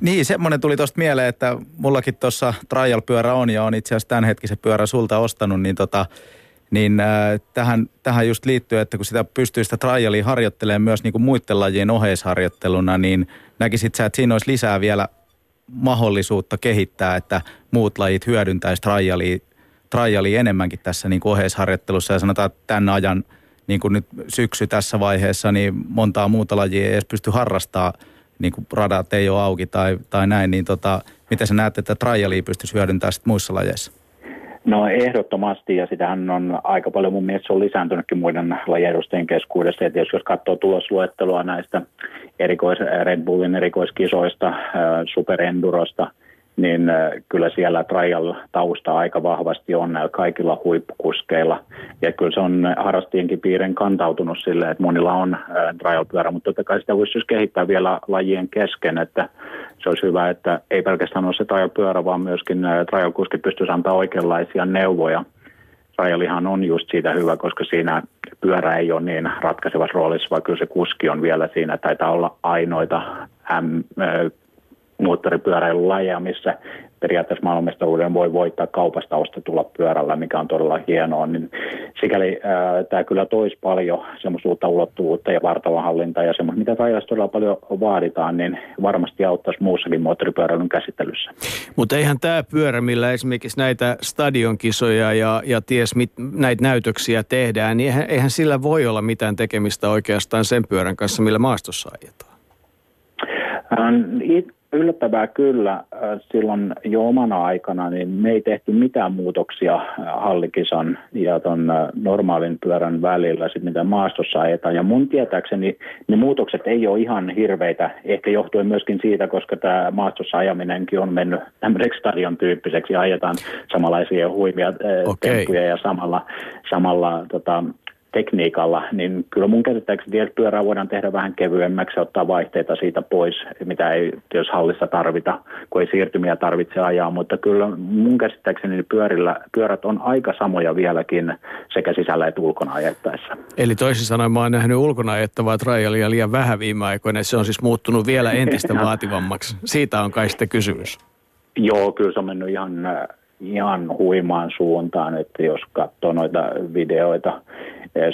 Niin, semmoinen tuli tuosta mieleen, että mullakin tuossa trial-pyörä on ja on itse asiassa tämänhetkisen pyörän sulta ostanut, niin tota, niin äh, tähän, tähän just liittyy, että kun sitä pystyy sitä trialia harjoittelemaan myös niin kuin muiden lajien oheisharjoitteluna, niin näkisit sä, että siinä olisi lisää vielä mahdollisuutta kehittää, että muut lajit hyödyntäisi trialia, trialia enemmänkin tässä niin oheisharjoittelussa ja sanotaan, että tämän ajan niin kuin nyt syksy tässä vaiheessa, niin montaa muuta lajia ei edes pysty harrastamaan, niin kuin radat ei ole auki tai, tai näin, niin tota, miten sä näet, että trialia pystyisi hyödyntämään muissa lajeissa? No ehdottomasti ja sitähän on aika paljon mun mielestä se on lisääntynytkin muiden lajien keskuudessa. Et jos katsoo tulosluettelua näistä erikois, Red Bullin erikoiskisoista, superendurosta – niin äh, kyllä siellä trial-tausta aika vahvasti on näillä kaikilla huippukuskeilla. Ja kyllä se on harrastienkin piirin kantautunut sille, että monilla on äh, trial-pyörä, mutta totta kai sitä voisi kehittää vielä lajien kesken, että se olisi hyvä, että ei pelkästään ole se trial-pyörä, vaan myöskin äh, trial-kuskit pystyisi antaa oikeanlaisia neuvoja. Trialihan on just siitä hyvä, koska siinä pyörä ei ole niin ratkaisevassa roolissa, vaikka kyllä se kuski on vielä siinä, taitaa olla ainoita M, moottoripyöräilylajeja, missä periaatteessa maailmanmestaruuden voi voittaa kaupasta ostetulla pyörällä, mikä on todella hienoa. Niin sikäli ää, tämä kyllä toisi paljon semmoista uutta ulottuvuutta ja vartalohallintaa ja semmoista, mitä rajassa todella paljon vaaditaan, niin varmasti auttaisi muussakin moottoripyöräilyn käsittelyssä. Mutta eihän tämä pyörä, millä esimerkiksi näitä stadionkisoja ja, ja ties mit, näitä näytöksiä tehdään, niin eihän, eihän sillä voi olla mitään tekemistä oikeastaan sen pyörän kanssa, millä maastossa ajetaan. Ähm, yllättävää kyllä. Äh, silloin jo omana aikana niin me ei tehty mitään muutoksia äh, hallikisan ja ton äh, normaalin pyörän välillä, sit mitä maastossa ajetaan. Ja mun tietääkseni ne muutokset ei ole ihan hirveitä, ehkä johtuen myöskin siitä, koska tämä maastossa ajaminenkin on mennyt tämmöiseksi stadion tyyppiseksi. Ajetaan samanlaisia huimia okay. temppuja ja samalla, samalla tota, tekniikalla, niin kyllä mun käsittääkseni pyörää voidaan tehdä vähän kevyemmäksi ja ottaa vaihteita siitä pois, mitä ei jos hallissa tarvita, kun ei siirtymiä tarvitse ajaa, mutta kyllä mun käsittääkseni pyörillä, pyörät on aika samoja vieläkin sekä sisällä että ulkona ajettaessa. Eli toisin sanoen mä oon nähnyt ulkona ajettavaa trialia liian vähän viime aikoina, se on siis muuttunut vielä entistä vaativammaksi. Siitä on kai sitten kysymys. Joo, kyllä se on mennyt ihan ihan huimaan suuntaan, että jos katsoo noita videoita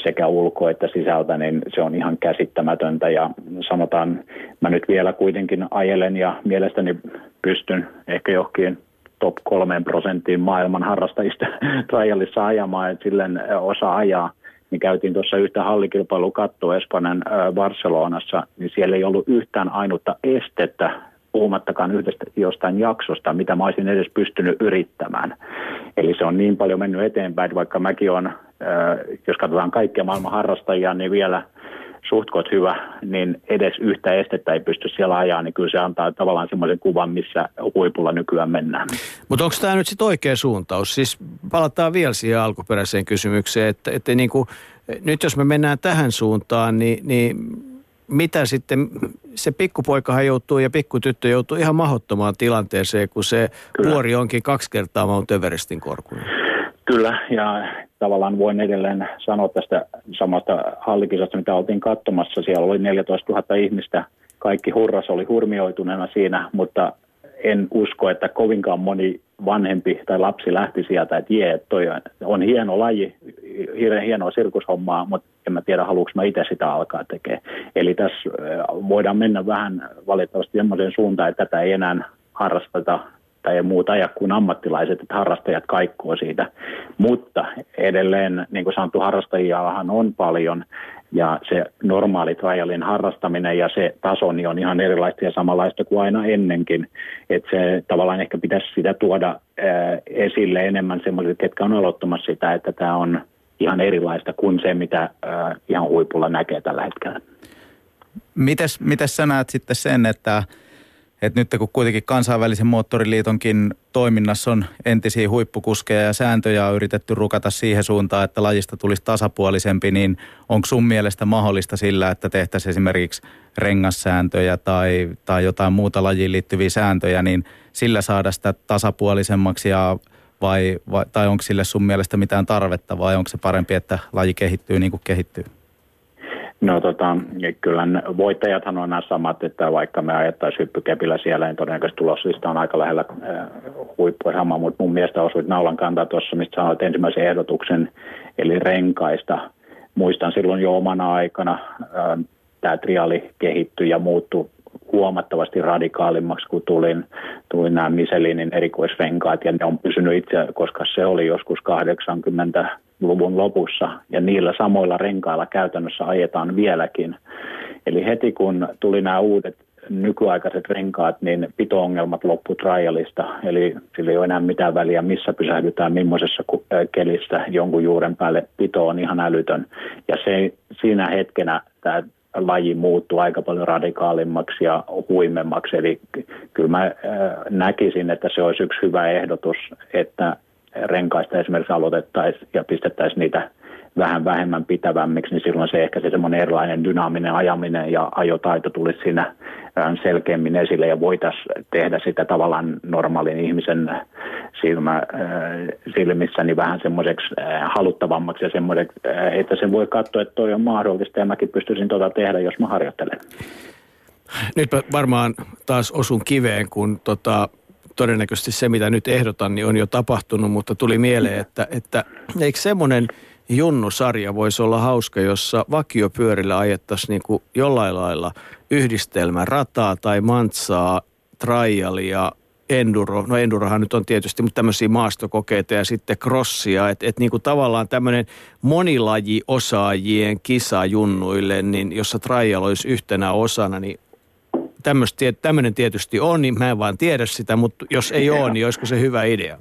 sekä ulko- että sisältä, niin se on ihan käsittämätöntä ja sanotaan, mä nyt vielä kuitenkin ajelen ja mielestäni pystyn ehkä johonkin top kolmeen prosenttiin maailman harrastajista trialissa ajamaan, että silleen eh, osa ajaa niin käytiin tuossa yhtä hallikilpailua katsoa Espanjan eh, Barcelonassa, niin siellä ei ollut yhtään ainutta estettä puhumattakaan yhdestä jostain jaksosta, mitä mä olisin edes pystynyt yrittämään. Eli se on niin paljon mennyt eteenpäin, vaikka mäkin on, jos katsotaan kaikkia maailman harrastajia, niin vielä suhtkot hyvä, niin edes yhtä estettä ei pysty siellä ajaa, niin kyllä se antaa tavallaan semmoisen kuvan, missä huipulla nykyään mennään. Mutta onko tämä nyt sitten oikea suuntaus? Siis palataan vielä siihen alkuperäiseen kysymykseen, että, että niin kuin, nyt jos me mennään tähän suuntaan, niin, niin mitä sitten, se pikkupoikahan joutuu ja pikkutyttö joutuu ihan mahdottomaan tilanteeseen, kun se Kyllä. vuori onkin kaksi kertaa Mount Everestin korkuinen. Kyllä, ja tavallaan voin edelleen sanoa tästä samasta hallikisasta, mitä oltiin katsomassa. Siellä oli 14 000 ihmistä, kaikki hurras oli hurmioituneena siinä, mutta en usko, että kovinkaan moni vanhempi tai lapsi lähti sieltä, että jee, toi on hieno laji, hirveän hienoa sirkushommaa, mutta en mä tiedä, haluanko mä itse sitä alkaa tekemään. Eli tässä voidaan mennä vähän valitettavasti semmoiseen suuntaan, että tätä ei enää harrasteta tai ei muuta aja kuin ammattilaiset, että harrastajat kaikkoo siitä. Mutta edelleen, niin kuin sanottu, harrastajiahan on paljon ja se normaali trialin harrastaminen ja se taso niin on ihan erilaista ja samanlaista kuin aina ennenkin. Että se tavallaan ehkä pitäisi sitä tuoda ää, esille enemmän semmoisille, ketkä on aloittamassa sitä, että tämä on ihan erilaista kuin se, mitä ää, ihan huipulla näkee tällä hetkellä. Mites, mites sä näet sitten sen, että että nyt kun kuitenkin kansainvälisen moottoriliitonkin toiminnassa on entisiä huippukuskeja ja sääntöjä on yritetty rukata siihen suuntaan, että lajista tulisi tasapuolisempi, niin onko sun mielestä mahdollista sillä, että tehtäisiin esimerkiksi rengassääntöjä tai, tai jotain muuta lajiin liittyviä sääntöjä, niin sillä saada sitä tasapuolisemmaksi ja vai, vai, tai onko sille sun mielestä mitään tarvetta vai onko se parempi, että laji kehittyy niin kuin kehittyy? No tota, kyllä voittajathan on nämä samat, että vaikka me ajettaisiin hyppykepillä siellä, niin todennäköisesti tuloslista on aika lähellä äh, huippua sama, mutta mun mielestä osuit naulan kantaa tuossa, mistä sanoit ensimmäisen ehdotuksen, eli renkaista. Muistan silloin jo omana aikana, äh, tämä triali kehittyi ja muuttui huomattavasti radikaalimmaksi, kun tulin, tulin nämä Michelinin erikoisrenkaat, ja ne on pysynyt itse, koska se oli joskus 80 luvun lopussa ja niillä samoilla renkailla käytännössä ajetaan vieläkin. Eli heti kun tuli nämä uudet nykyaikaiset renkaat, niin pito-ongelmat loppu trialista. Eli sillä ei ole enää mitään väliä, missä pysähdytään, millaisessa kelissä jonkun juuren päälle. Pito on ihan älytön. Ja se, siinä hetkenä tämä laji muuttuu aika paljon radikaalimmaksi ja huimemmaksi. Eli kyllä mä näkisin, että se olisi yksi hyvä ehdotus, että renkaista esimerkiksi aloitettaisiin ja pistettäisiin niitä vähän vähemmän pitävämmiksi, niin silloin se ehkä se semmoinen erilainen dynaaminen ajaminen ja ajotaito tulisi siinä selkeämmin esille ja voitaisiin tehdä sitä tavallaan normaalin ihmisen silmä, silmissä niin vähän semmoiseksi haluttavammaksi ja semmoiseksi, että se voi katsoa, että toi on mahdollista ja mäkin pystyisin tuota tehdä, jos mä harjoittelen. Nyt varmaan taas osun kiveen, kun tota, todennäköisesti se, mitä nyt ehdotan, niin on jo tapahtunut, mutta tuli mieleen, että, että eikö semmoinen junnusarja voisi olla hauska, jossa vakiopyörillä ajettaisiin niin kuin jollain lailla yhdistelmä rataa tai mantsaa, trialia, enduro, no endurohan nyt on tietysti, mutta tämmöisiä maastokokeita ja sitten crossia, että et niinku tavallaan tämmöinen monilaji osaajien kisa junnuille, niin jossa trial olisi yhtenä osana, niin tämmöinen tietysti on, niin mä en vaan tiedä sitä, mutta jos ei ole, niin olisiko se hyvä idea?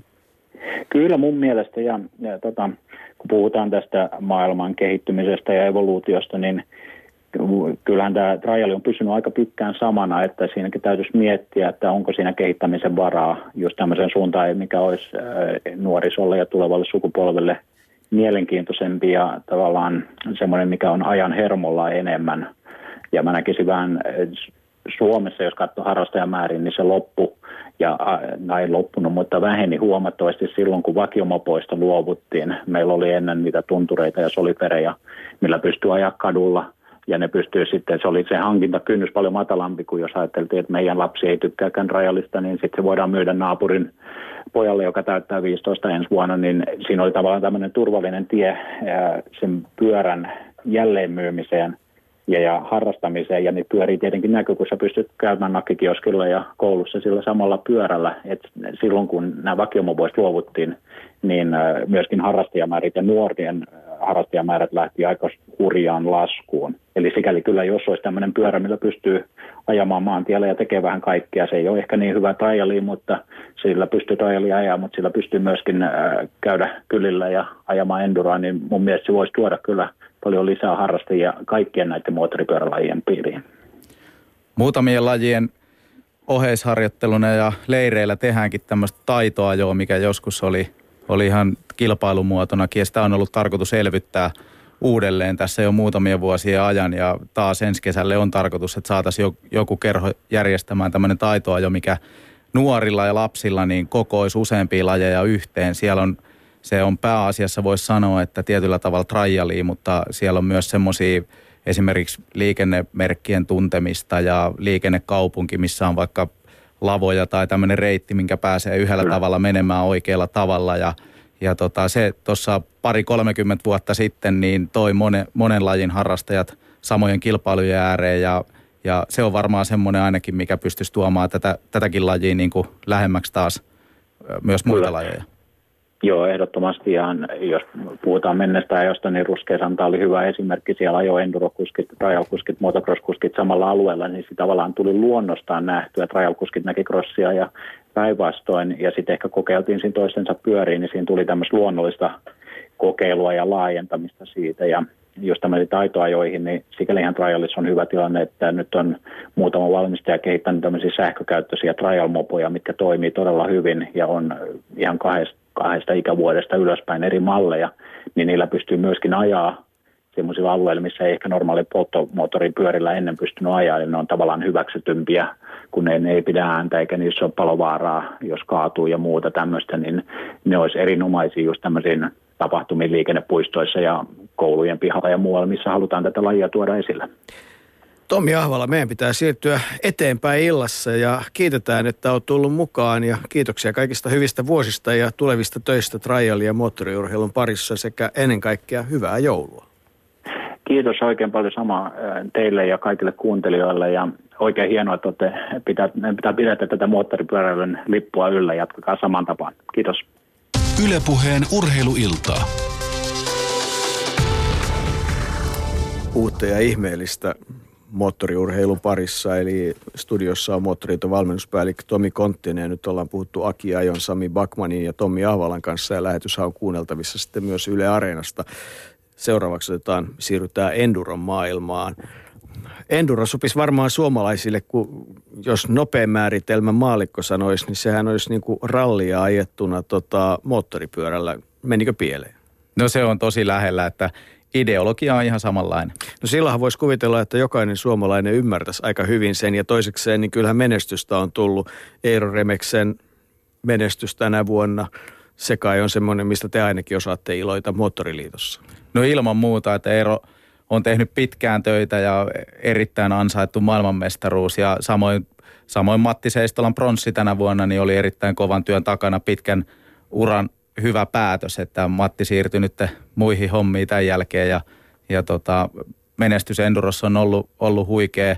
Kyllä mun mielestä, ja, ja tota, kun puhutaan tästä maailman kehittymisestä ja evoluutiosta, niin kyllähän tämä triali on pysynyt aika pitkään samana, että siinäkin täytyisi miettiä, että onko siinä kehittämisen varaa just tämmöisen suuntaan, mikä olisi nuorisolle ja tulevalle sukupolvelle mielenkiintoisempi ja tavallaan semmoinen, mikä on ajan hermolla enemmän. Ja mä näkisin vähän Suomessa, jos katsoo harrastajamäärin, niin se loppu ja näin loppunut, mutta väheni huomattavasti silloin, kun vakiomopoista luovuttiin. Meillä oli ennen niitä tuntureita ja solipereja, millä pystyy ajaa kadulla ja ne pystyy sitten, se oli se hankintakynnys paljon matalampi kuin jos ajateltiin, että meidän lapsi ei tykkääkään rajallista, niin sitten se voidaan myydä naapurin pojalle, joka täyttää 15 ensi vuonna, niin siinä oli tavallaan tämmöinen turvallinen tie sen pyörän jälleenmyymiseen – ja, ja harrastamiseen, ja niitä pyörii tietenkin näkyy, kun sä pystyt käymään nakkikioskilla ja koulussa sillä samalla pyörällä. Et silloin kun nämä vakiomoboista luovuttiin, niin äh, myöskin harrastajamäärät ja nuorten äh, harrastajamäärät lähti aika hurjaan laskuun. Eli sikäli kyllä, jos olisi tämmöinen pyörä, millä pystyy ajamaan maantiellä ja tekee vähän kaikkea, se ei ole ehkä niin hyvä tajali, mutta sillä pystyy tajali ajaa, mutta sillä pystyy myöskin äh, käydä kylillä ja ajamaan enduraa, niin mun mielestä se voisi tuoda kyllä paljon lisää harrastajia kaikkien näiden moottoripyörälajien piiriin. Muutamien lajien oheisharjoitteluna ja leireillä tehdäänkin tämmöistä taitoajoa, mikä joskus oli, oli ihan kilpailumuotonakin ja sitä on ollut tarkoitus elvyttää uudelleen tässä jo muutamia vuosia ajan ja taas ensi kesälle on tarkoitus, että saataisiin joku kerho järjestämään tämmöinen taitoajo, mikä nuorilla ja lapsilla niin kokoisi useampia lajeja yhteen. Siellä on se on pääasiassa, voisi sanoa, että tietyllä tavalla trialia, mutta siellä on myös semmoisia esimerkiksi liikennemerkkien tuntemista ja liikennekaupunki, missä on vaikka lavoja tai tämmöinen reitti, minkä pääsee yhdellä Kyllä. tavalla menemään oikealla tavalla ja ja tota, se tuossa pari 30 vuotta sitten niin toi monen, monen lajin harrastajat samojen kilpailujen ääreen ja, ja se on varmaan semmoinen ainakin, mikä pystyisi tuomaan tätä, tätäkin lajia niin kuin lähemmäksi taas myös muita Kyllä. lajeja. Joo, ehdottomasti. Ja jos puhutaan menneestä ajosta, niin Ruskeasanta oli hyvä esimerkki. Siellä ajo endurokuskit, trialkuskit, motocrosskuskit samalla alueella, niin se tavallaan tuli luonnostaan nähtyä. Trialkuskit näki crossia ja päinvastoin. Ja sitten ehkä kokeiltiin siinä toistensa pyöriin, niin siinä tuli tämmöistä luonnollista kokeilua ja laajentamista siitä. Ja jos tämä taitoajoihin, niin sikäli ihan trialissa on hyvä tilanne, että nyt on muutama valmistaja kehittänyt tämmöisiä sähkökäyttöisiä trial-mopoja, mitkä toimii todella hyvin ja on ihan kahdesta kahdesta ikävuodesta ylöspäin eri malleja, niin niillä pystyy myöskin ajaa sellaisilla alueilla, missä ei ehkä normaali polttomoottorin pyörillä ennen pystynyt ajaa, niin ne on tavallaan hyväksytympiä, kun ne, ne ei pidä ääntä eikä niissä ole palovaaraa, jos kaatuu ja muuta tämmöistä, niin ne olisi erinomaisia just tämmöisiin tapahtumiin liikennepuistoissa ja koulujen pihalla ja muualla, missä halutaan tätä lajia tuoda esille. Tommi Ahvala, meidän pitää siirtyä eteenpäin illassa ja kiitetään, että olet tullut mukaan ja kiitoksia kaikista hyvistä vuosista ja tulevista töistä trial- ja moottoriurheilun parissa sekä ennen kaikkea hyvää joulua. Kiitos oikein paljon sama teille ja kaikille kuuntelijoille ja oikein hienoa, että olette, pitää, pitää pidätä tätä moottoripyöräilyn lippua yllä. Jatkakaa saman tapaan. Kiitos. Ylepuheen urheiluiltaa. Uutta ja ihmeellistä moottoriurheilun parissa, eli studiossa on moottoriiton valmennuspäällikkö Tomi Konttinen ja nyt ollaan puhuttu Aki Ajon, Sami Bakmanin ja Tommi Ahvalan kanssa ja lähetys on kuunneltavissa sitten myös Yle Areenasta. Seuraavaksi otetaan, siirrytään Enduron maailmaan. Enduro sopisi varmaan suomalaisille, kun jos nopea määritelmä maalikko sanoisi, niin sehän olisi niin kuin rallia ajettuna tota, moottoripyörällä. Menikö pieleen? No se on tosi lähellä, että ideologia on ihan samanlainen. No silloinhan voisi kuvitella, että jokainen suomalainen ymmärtäisi aika hyvin sen. Ja toisekseen, niin kyllähän menestystä on tullut. Eero Remeksen menestys tänä vuonna. Se kai on semmoinen, mistä te ainakin osaatte iloita Moottoriliitossa. No ilman muuta, että Eero on tehnyt pitkään töitä ja erittäin ansaittu maailmanmestaruus. Ja samoin, samoin Matti Seistolan pronssi tänä vuonna niin oli erittäin kovan työn takana pitkän uran hyvä päätös, että Matti siirtyi nyt muihin hommiin tämän jälkeen ja, ja tota, menestys Endurossa on ollut, ollut huikea.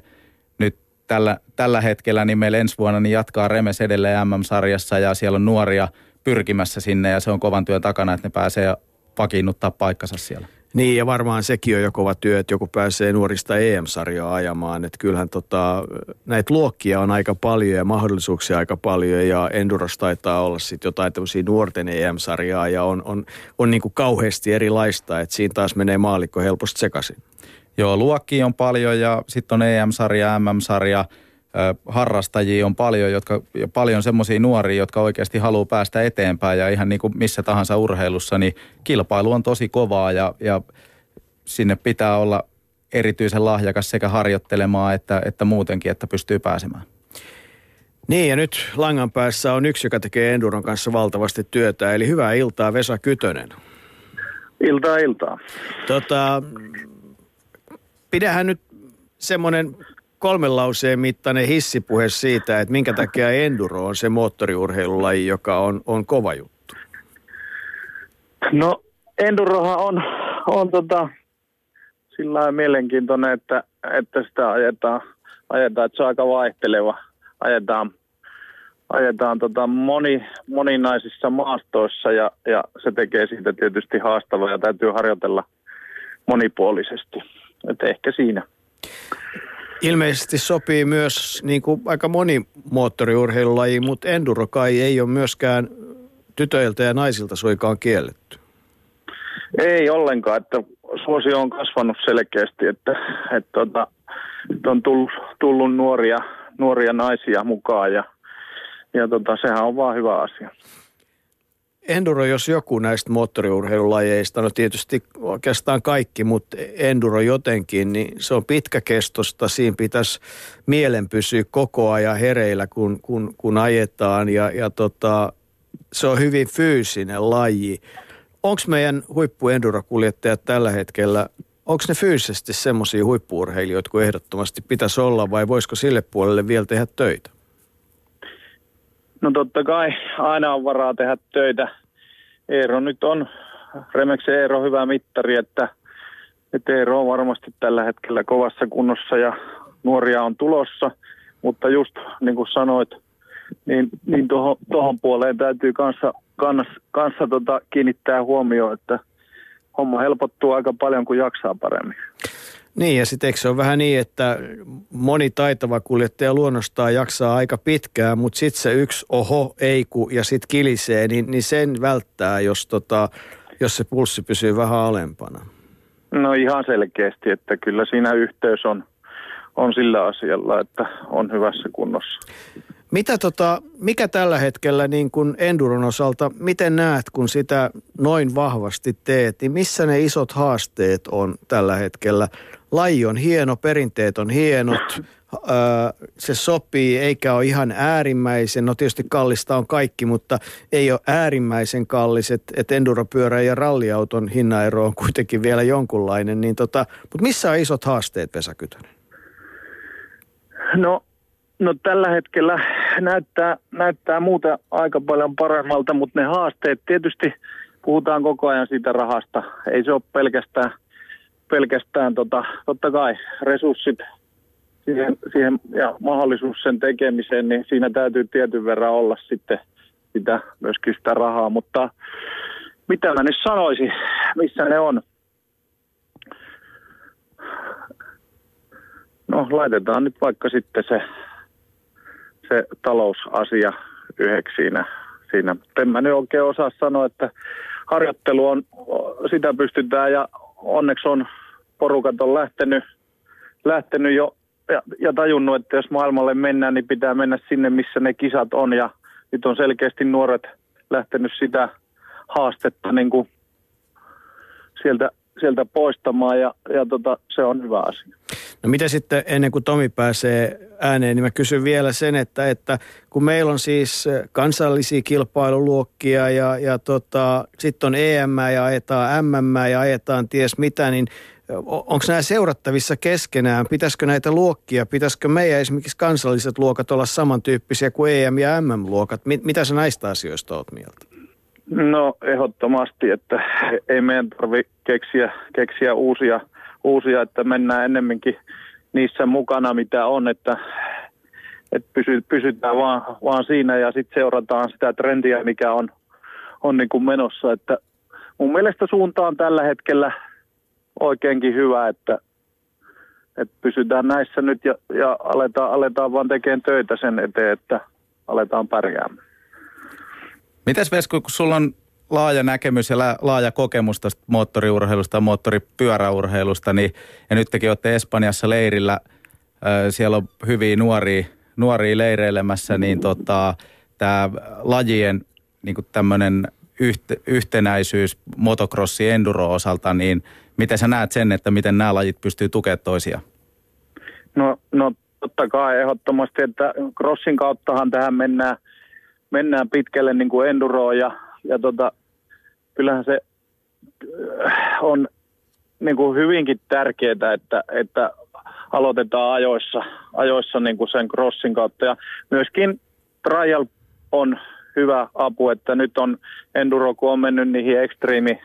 Nyt tällä, tällä hetkellä niin meillä ensi vuonna niin jatkaa Remes edelleen MM-sarjassa ja siellä on nuoria pyrkimässä sinne ja se on kovan työn takana, että ne pääsee vakiinnuttaa paikkansa siellä. Niin ja varmaan sekin on jo kova työ, että joku pääsee nuorista EM-sarjaa ajamaan. Että kyllähän tota, näitä luokkia on aika paljon ja mahdollisuuksia aika paljon ja Enduros taitaa olla sitten jotain tämmöisiä nuorten EM-sarjaa ja on, on, on niin kuin kauheasti erilaista, että siinä taas menee maalikko helposti sekaisin. Joo, luokkia on paljon ja sitten on EM-sarja, MM-sarja – harrastajia on paljon, jotka, paljon semmoisia nuoria, jotka oikeasti haluaa päästä eteenpäin ja ihan niin kuin missä tahansa urheilussa, niin kilpailu on tosi kovaa ja, ja sinne pitää olla erityisen lahjakas sekä harjoittelemaan että, että muutenkin, että pystyy pääsemään. Niin ja nyt langan päässä on yksi, joka tekee Enduron kanssa valtavasti työtä, eli hyvää iltaa Vesa Kytönen. Iltaa iltaa. Tota, pidähän nyt semmoinen kolmen lauseen mittainen hissipuhe siitä, että minkä takia enduro on se moottoriurheilulaji, joka on, on kova juttu? No endurohan on, on tota, sillä mielenkiintoinen, että, että sitä ajetaan, ajetaan, että se on aika vaihteleva. Ajetaan, ajetaan tota moni, moninaisissa maastoissa ja, ja se tekee siitä tietysti haastavaa ja täytyy harjoitella monipuolisesti. Että ehkä siinä. Ilmeisesti sopii myös niin kuin aika moni moottoriurheilulaji, mutta enduro kai ei ole myöskään tytöiltä ja naisilta suikaan kielletty. Ei ollenkaan, että suosio on kasvanut selkeästi, että, että, tota, että on tullut, tullut nuoria, nuoria naisia mukaan ja, ja tota, sehän on vaan hyvä asia. Enduro, jos joku näistä moottoriurheilulajeista, no tietysti oikeastaan kaikki, mutta enduro jotenkin, niin se on pitkäkestosta. Siinä pitäisi mielen pysyä koko ajan hereillä, kun, kun, kun ajetaan ja, ja tota, se on hyvin fyysinen laji. Onko meidän huippuendurokuljettajat tällä hetkellä, onko ne fyysisesti semmoisia huippuurheilijoita kuin ehdottomasti pitäisi olla vai voisiko sille puolelle vielä tehdä töitä? No totta kai aina on varaa tehdä töitä. Eero nyt on, Remeksen Eero hyvä mittari, että, että Eero on varmasti tällä hetkellä kovassa kunnossa ja nuoria on tulossa. Mutta just niin kuin sanoit, niin, niin tuohon, tuohon puoleen täytyy kanssa, kanssa, kanssa tota, kiinnittää huomioon, että homma helpottuu aika paljon, kun jaksaa paremmin. Niin ja sitten se on vähän niin, että moni taitava kuljettaja luonnostaan jaksaa aika pitkään, mutta sitten se yksi oho, eiku ja sitten kilisee, niin, niin sen välttää, jos, tota, jos se pulssi pysyy vähän alempana. No ihan selkeästi, että kyllä siinä yhteys on, on sillä asialla, että on hyvässä kunnossa. Mitä tota, mikä tällä hetkellä niin kun Enduron osalta, miten näet, kun sitä noin vahvasti teet, niin missä ne isot haasteet on tällä hetkellä? Laji on hieno, perinteet on hienot, se sopii eikä ole ihan äärimmäisen, no tietysti kallista on kaikki, mutta ei ole äärimmäisen kallis, että et enduropyörä ja ralliauton hinnaero on kuitenkin vielä jonkunlainen, niin tota, mutta missä on isot haasteet Vesa Kytönen? No No tällä hetkellä näyttää, näyttää muuta aika paljon paremmalta, mutta ne haasteet tietysti puhutaan koko ajan siitä rahasta. Ei se ole pelkästään, pelkästään tota, totta kai resurssit siihen, siihen ja mahdollisuus sen tekemiseen, niin siinä täytyy tietyn verran olla sitten sitä, myöskin sitä rahaa, mutta mitä mä nyt sanoisin, missä ne on? No laitetaan nyt vaikka sitten se se talousasia yhdeksi siinä. siinä. En mä nyt oikein osaa sanoa, että harjoittelu on, sitä pystytään ja onneksi on porukat on lähtenyt, lähtenyt jo ja, ja tajunnut, että jos maailmalle mennään, niin pitää mennä sinne, missä ne kisat on ja nyt on selkeästi nuoret lähtenyt sitä haastetta niin kuin sieltä, sieltä poistamaan ja, ja tota, se on hyvä asia. No mitä sitten ennen kuin Tomi pääsee ääneen, niin mä kysyn vielä sen, että, että kun meillä on siis kansallisia kilpailuluokkia ja, ja tota, sitten on EM ja ajetaan MM ja ajetaan ties mitä, niin onko nämä seurattavissa keskenään? Pitäisikö näitä luokkia, pitäisikö meidän esimerkiksi kansalliset luokat olla samantyyppisiä kuin EM- ja MM-luokat? Mitä sä näistä asioista oot mieltä? No ehdottomasti, että ei meidän tarvitse keksiä, keksiä uusia, uusia, että mennään ennemminkin niissä mukana, mitä on, että, että pysy, pysytään vaan, vaan siinä ja sitten seurataan sitä trendiä, mikä on, on niin kuin menossa. Että mun mielestä suunta on tällä hetkellä oikeinkin hyvä, että, että pysytään näissä nyt ja, ja aletaan, aletaan vaan tekemään töitä sen eteen, että aletaan pärjäämään. Mites Vesku, kun sulla on laaja näkemys ja laaja kokemus tästä moottoriurheilusta ja moottoripyöräurheilusta, niin, ja nyt tekin olette Espanjassa leirillä, siellä on hyviä nuoria, nuoria leireilemässä, niin tota, tämä lajien niin tämmöinen yhte, yhtenäisyys motocrossi enduro osalta, niin miten sä näet sen, että miten nämä lajit pystyy tukemaan toisiaan? No, no totta kai ehdottomasti, että crossin kauttahan tähän mennään, mennään pitkälle niin kuin enduroon ja, ja tota, kyllähän se äh, on niin kuin hyvinkin tärkeää, että, että aloitetaan ajoissa, ajoissa niin kuin sen crossin kautta. Ja myöskin trial on hyvä apu, että nyt on Enduro, kun on mennyt niihin ekstriimi,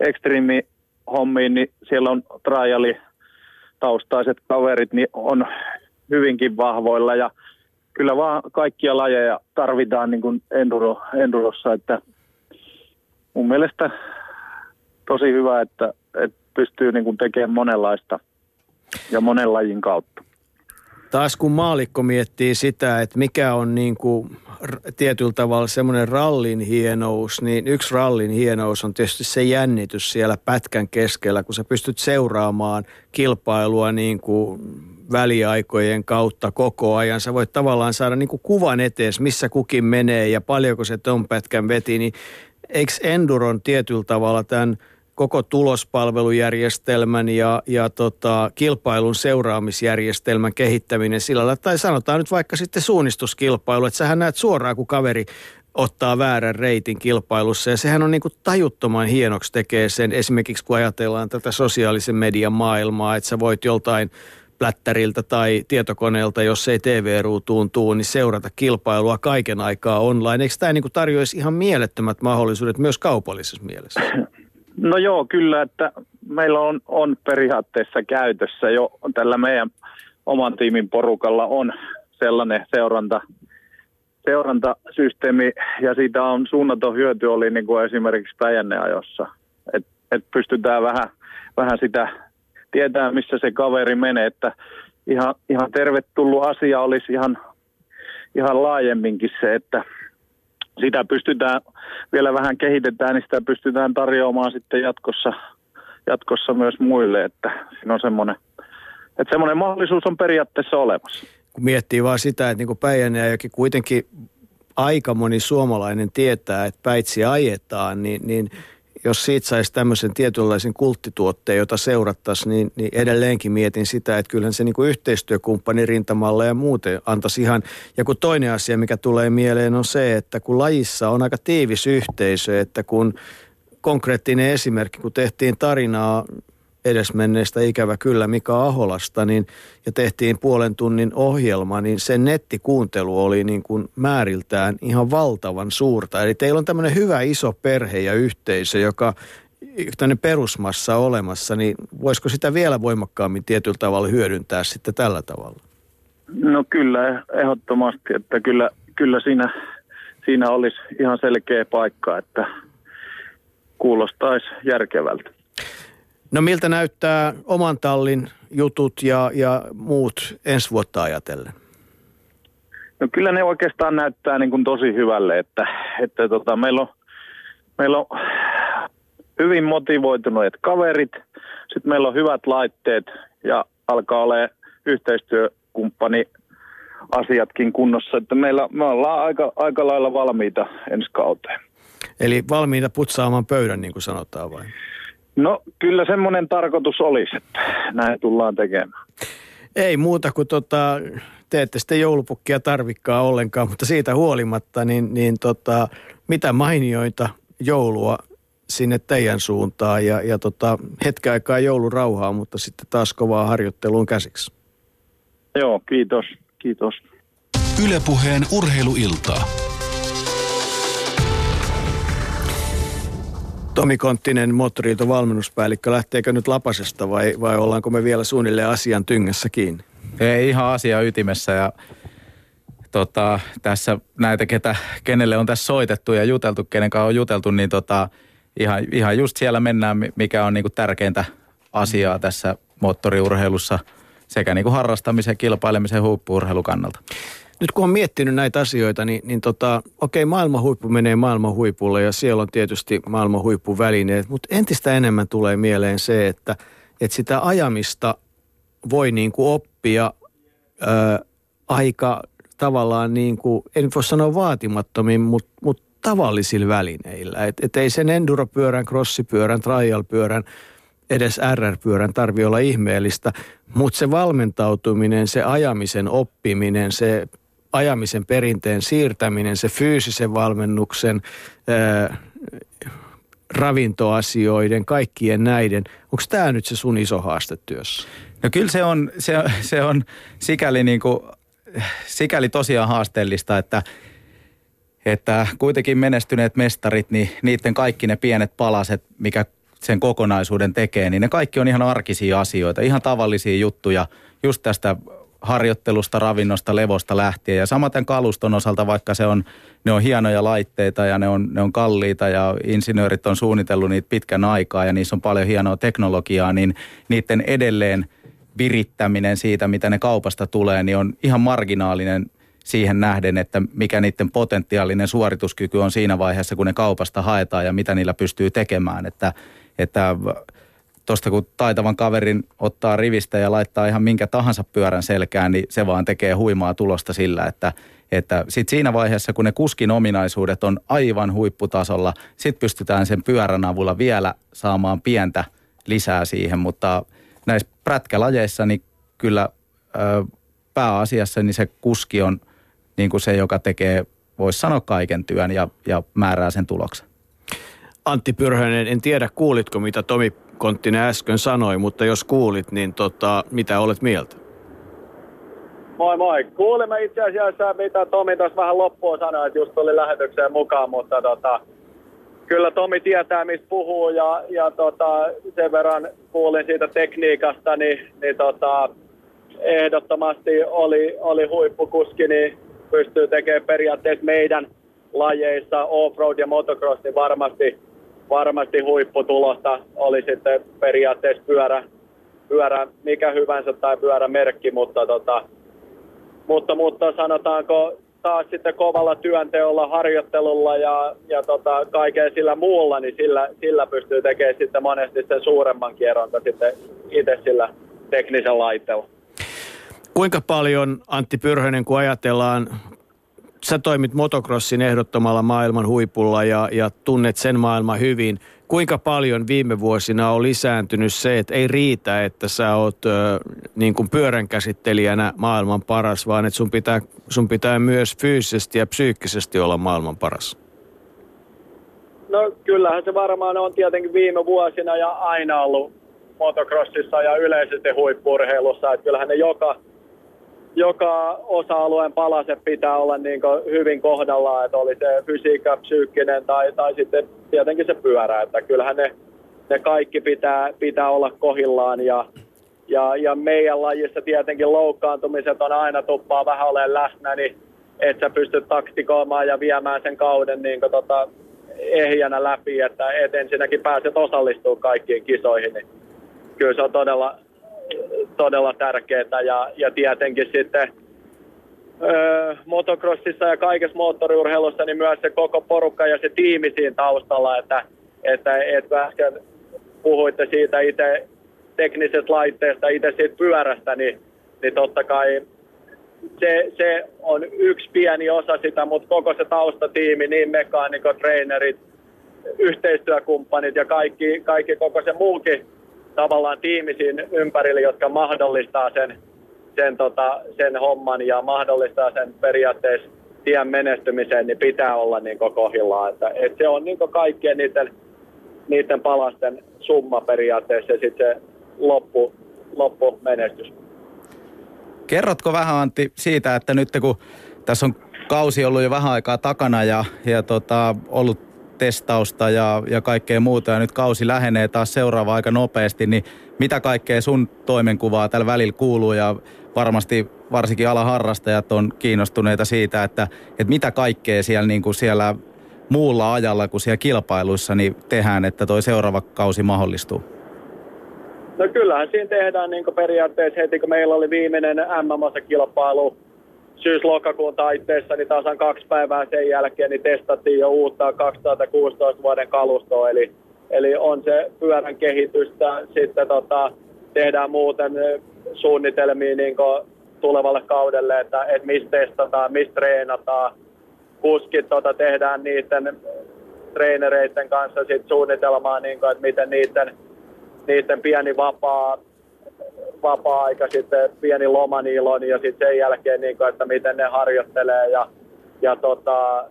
ekstriimi hommiin, niin siellä on triali taustaiset kaverit, niin on hyvinkin vahvoilla ja kyllä vaan kaikkia lajeja tarvitaan niin kuin enduro, endurossa, että mun mielestä tosi hyvä, että, että pystyy niin tekemään monenlaista ja monen lajin kautta. Taas kun maalikko miettii sitä, että mikä on niin kuin tietyllä tavalla semmoinen rallin hienous, niin yksi rallin hienous on tietysti se jännitys siellä pätkän keskellä, kun sä pystyt seuraamaan kilpailua niin kuin väliaikojen kautta koko ajan. Sä voit tavallaan saada niin kuin kuvan etees, missä kukin menee ja paljonko se ton pätkän veti, niin eikö Enduron tietyllä tavalla tämän koko tulospalvelujärjestelmän ja, ja tota, kilpailun seuraamisjärjestelmän kehittäminen sillä tai sanotaan nyt vaikka sitten suunnistuskilpailu, että sähän näet suoraan, kun kaveri ottaa väärän reitin kilpailussa. Ja sehän on niin kuin tajuttoman hienoksi tekee sen, esimerkiksi kun ajatellaan tätä sosiaalisen median maailmaa, että sä voit joltain plättäriltä tai tietokoneelta, jos ei TV-ruutuun tuu, niin seurata kilpailua kaiken aikaa online. Eikö tämä niin tarjoaisi ihan mielettömät mahdollisuudet myös kaupallisessa mielessä? No joo, kyllä, että meillä on, on periaatteessa käytössä jo tällä meidän oman tiimin porukalla on sellainen seuranta, seurantasysteemi ja siitä on suunnaton hyöty oli niin kuin esimerkiksi Päijänneajossa, että et pystytään vähän, vähän sitä tietää, missä se kaveri menee, että ihan, ihan tervetullut asia olisi ihan, ihan laajemminkin se, että sitä pystytään, vielä vähän kehitetään, niin sitä pystytään tarjoamaan sitten jatkossa, jatkossa myös muille, että siinä on semmoinen, että semmoinen mahdollisuus on periaatteessa olemassa. Kun miettii vaan sitä, että niin kuin Päijänne kuitenkin aika moni suomalainen tietää, että päitsi ajetaan, niin, niin jos siitä saisi tämmöisen tietynlaisen kulttituotteen, jota seurattaisiin, niin, niin edelleenkin mietin sitä, että kyllähän se niin kuin yhteistyökumppani rintamalla ja muuten antaisi ihan. Ja kun toinen asia, mikä tulee mieleen, on se, että kun lajissa on aika tiivis yhteisö, että kun konkreettinen esimerkki, kun tehtiin tarinaa edesmenneestä ikävä kyllä Mika Aholasta, niin, ja tehtiin puolen tunnin ohjelma, niin sen nettikuuntelu oli niin kuin määriltään ihan valtavan suurta. Eli teillä on tämmöinen hyvä iso perhe ja yhteisö, joka tämmöinen perusmassa olemassa, niin voisiko sitä vielä voimakkaammin tietyllä tavalla hyödyntää sitten tällä tavalla? No kyllä, ehdottomasti, että kyllä, kyllä siinä, siinä olisi ihan selkeä paikka, että kuulostaisi järkevältä. No miltä näyttää oman tallin jutut ja, ja muut ensi vuotta ajatellen? No kyllä ne oikeastaan näyttää niin kuin tosi hyvälle, että, että tota, meillä, on, meillä on hyvin motivoituneet kaverit, sitten meillä on hyvät laitteet ja alkaa olla yhteistyökumppani asiatkin kunnossa, että meillä, me ollaan aika, aika lailla valmiita ensi kauteen. Eli valmiita putsaamaan pöydän, niin kuin sanotaan vai? No kyllä semmoinen tarkoitus olisi, että näin tullaan tekemään. Ei muuta kuin tota, te ette sitten joulupukkia tarvikkaa ollenkaan, mutta siitä huolimatta, niin, niin tota, mitä mainioita joulua sinne teidän suuntaan ja, ja tota, hetken aikaa joulurauhaa, mutta sitten taas kovaa harjoitteluun käsiksi. Joo, kiitos. Kiitos. Ylepuheen urheiluiltaa. Tomi Konttinen, Moottoriilto valmennuspäällikkö, lähteekö nyt lapasesta vai, vai ollaanko me vielä suunnilleen asian tyngässä kiinni? Ei ihan asia ytimessä ja tota, tässä näitä, ketä, kenelle on tässä soitettu ja juteltu, kenen kanssa on juteltu, niin tota, ihan, ihan just siellä mennään, mikä on niinku tärkeintä, asiaa tässä moottoriurheilussa sekä niin kuin harrastamisen, kilpailemisen huippuurheilun kannalta. Nyt kun on miettinyt näitä asioita, niin, niin tota, okei, maailman huippu menee maailman huipulle ja siellä on tietysti maailman huippuvälineet, mutta entistä enemmän tulee mieleen se, että, että sitä ajamista voi niin kuin oppia ää, aika tavallaan niin kuin, en voi sanoa vaatimattomin, mutta, mutta tavallisilla välineillä. Että et ei sen enduropyörän, crossipyörän, trialpyörän, edes RR-pyörän tarvi olla ihmeellistä, mutta se valmentautuminen, se ajamisen oppiminen, se ajamisen perinteen siirtäminen, se fyysisen valmennuksen, ää, ravintoasioiden, kaikkien näiden. Onko tämä nyt se sun iso haaste työssä? No kyllä se on, se, se on sikäli, niin kuin, sikäli tosiaan haasteellista, että, että kuitenkin menestyneet mestarit, niin niiden kaikki ne pienet palaset, mikä sen kokonaisuuden tekee, niin ne kaikki on ihan arkisia asioita, ihan tavallisia juttuja just tästä harjoittelusta, ravinnosta, levosta lähtien. Ja samaten kaluston osalta, vaikka se on, ne on hienoja laitteita ja ne on, ne on kalliita ja insinöörit on suunnitellut niitä pitkän aikaa ja niissä on paljon hienoa teknologiaa, niin niiden edelleen virittäminen siitä, mitä ne kaupasta tulee, niin on ihan marginaalinen siihen nähden, että mikä niiden potentiaalinen suorituskyky on siinä vaiheessa, kun ne kaupasta haetaan ja mitä niillä pystyy tekemään. Että, että tuosta kun taitavan kaverin ottaa rivistä ja laittaa ihan minkä tahansa pyörän selkään, niin se vaan tekee huimaa tulosta sillä, että että sit siinä vaiheessa, kun ne kuskin ominaisuudet on aivan huipputasolla, sit pystytään sen pyörän avulla vielä saamaan pientä lisää siihen, mutta näissä prätkälajeissa niin kyllä ö, pääasiassa niin se kuski on niin kuin se, joka tekee, voisi sanoa kaiken työn ja, ja määrää sen tuloksen. Antti Pyrhönen, en tiedä kuulitko mitä Tomi Konttinen äsken sanoi, mutta jos kuulit, niin tota, mitä olet mieltä? Moi moi. Kuulimme itse asiassa, mitä Tomi tuossa vähän loppuun sanoi, että just tuli lähetykseen mukaan, mutta tota, kyllä Tomi tietää, mistä puhuu ja, ja tota, sen verran kuulin siitä tekniikasta, niin, niin tota, ehdottomasti oli, oli huippukuski, niin pystyy tekemään periaatteessa meidän lajeissa offroad ja motocross, niin varmasti varmasti huipputulosta oli sitten periaatteessa pyörä, pyörä mikä hyvänsä tai pyörämerkki, mutta, tota, mutta, mutta sanotaanko taas sitten kovalla työnteolla, harjoittelulla ja, ja tota, kaiken sillä muulla, niin sillä, sillä pystyy tekemään sitten monesti sen suuremman kierron sitten itse sillä teknisellä laitteella. Kuinka paljon, Antti Pyrhönen, kun ajatellaan sä toimit motocrossin ehdottomalla maailman huipulla ja, ja tunnet sen maailman hyvin. Kuinka paljon viime vuosina on lisääntynyt se, että ei riitä, että sä oot ö, niin kuin pyörän käsittelijänä maailman paras, vaan että sun pitää, sun pitää myös fyysisesti ja psyykkisesti olla maailman paras? No kyllähän se varmaan on tietenkin viime vuosina ja aina ollut motocrossissa ja yleisesti huippurheilussa, että kyllähän ne joka – joka osa-alueen palaset pitää olla niin hyvin kohdallaan, että oli se fysiikka, psyykkinen tai, tai sitten tietenkin se pyörä, että kyllähän ne, ne kaikki pitää, pitää olla kohillaan ja, ja, ja meidän lajissa tietenkin loukkaantumiset on aina tuppaa vähän olemaan läsnä, niin että sä pystyt taktikoimaan ja viemään sen kauden niin tota, ehjänä läpi, että et ensinnäkin pääset osallistumaan kaikkiin kisoihin, niin kyllä se on todella, todella tärkeää ja, ja tietenkin sitten öö, motocrossissa ja kaikessa moottoriurheilussa niin myös se koko porukka ja se tiimi siinä taustalla, että, että, että äsken puhuitte siitä itse teknisestä laitteesta, itse siitä pyörästä, niin, niin totta kai se, se on yksi pieni osa sitä, mutta koko se taustatiimi, niin mekaanikot, trainerit, yhteistyökumppanit ja kaikki, kaikki koko se muukin tavallaan tiimi siinä ympärillä, jotka mahdollistaa sen, sen, tota, sen homman ja mahdollistaa sen periaatteessa tien menestymisen, niin pitää olla niin kohillaan. Että, et se on niin kaikkien niiden, niiden palasten summa periaatteessa ja sitten se loppu, loppumenestys. Kerrotko vähän Antti siitä, että nyt kun tässä on kausi ollut jo vähän aikaa takana ja, ja tota, ollut testausta ja, ja kaikkea muuta. Ja nyt kausi lähenee taas seuraava aika nopeasti, niin mitä kaikkea sun toimenkuvaa tällä välillä kuuluu? Ja varmasti varsinkin alaharrastajat on kiinnostuneita siitä, että, että mitä kaikkea siellä, niin kuin siellä muulla ajalla kuin siellä kilpailuissa niin tehdään, että toi seuraava kausi mahdollistuu? No kyllähän siinä tehdään niin periaatteessa heti, kun meillä oli viimeinen MM-kilpailu syys-lokakuun taitteessa, niin tasan kaksi päivää sen jälkeen niin testattiin jo uutta 2016 vuoden kalustoa, eli, eli on se pyörän kehitystä, sitten tota, tehdään muuten suunnitelmia niin tulevalle kaudelle, että, että mistä testataan, mistä treenataan, kuskit tota, tehdään niiden treenereiden kanssa sit suunnitelmaa, niin kuin, että miten niiden, niiden pieni vapaa, vapaa-aika, sitten pieni loma niillä on ja sitten sen jälkeen, niin kuin, että miten ne harjoittelee ja, ja tota,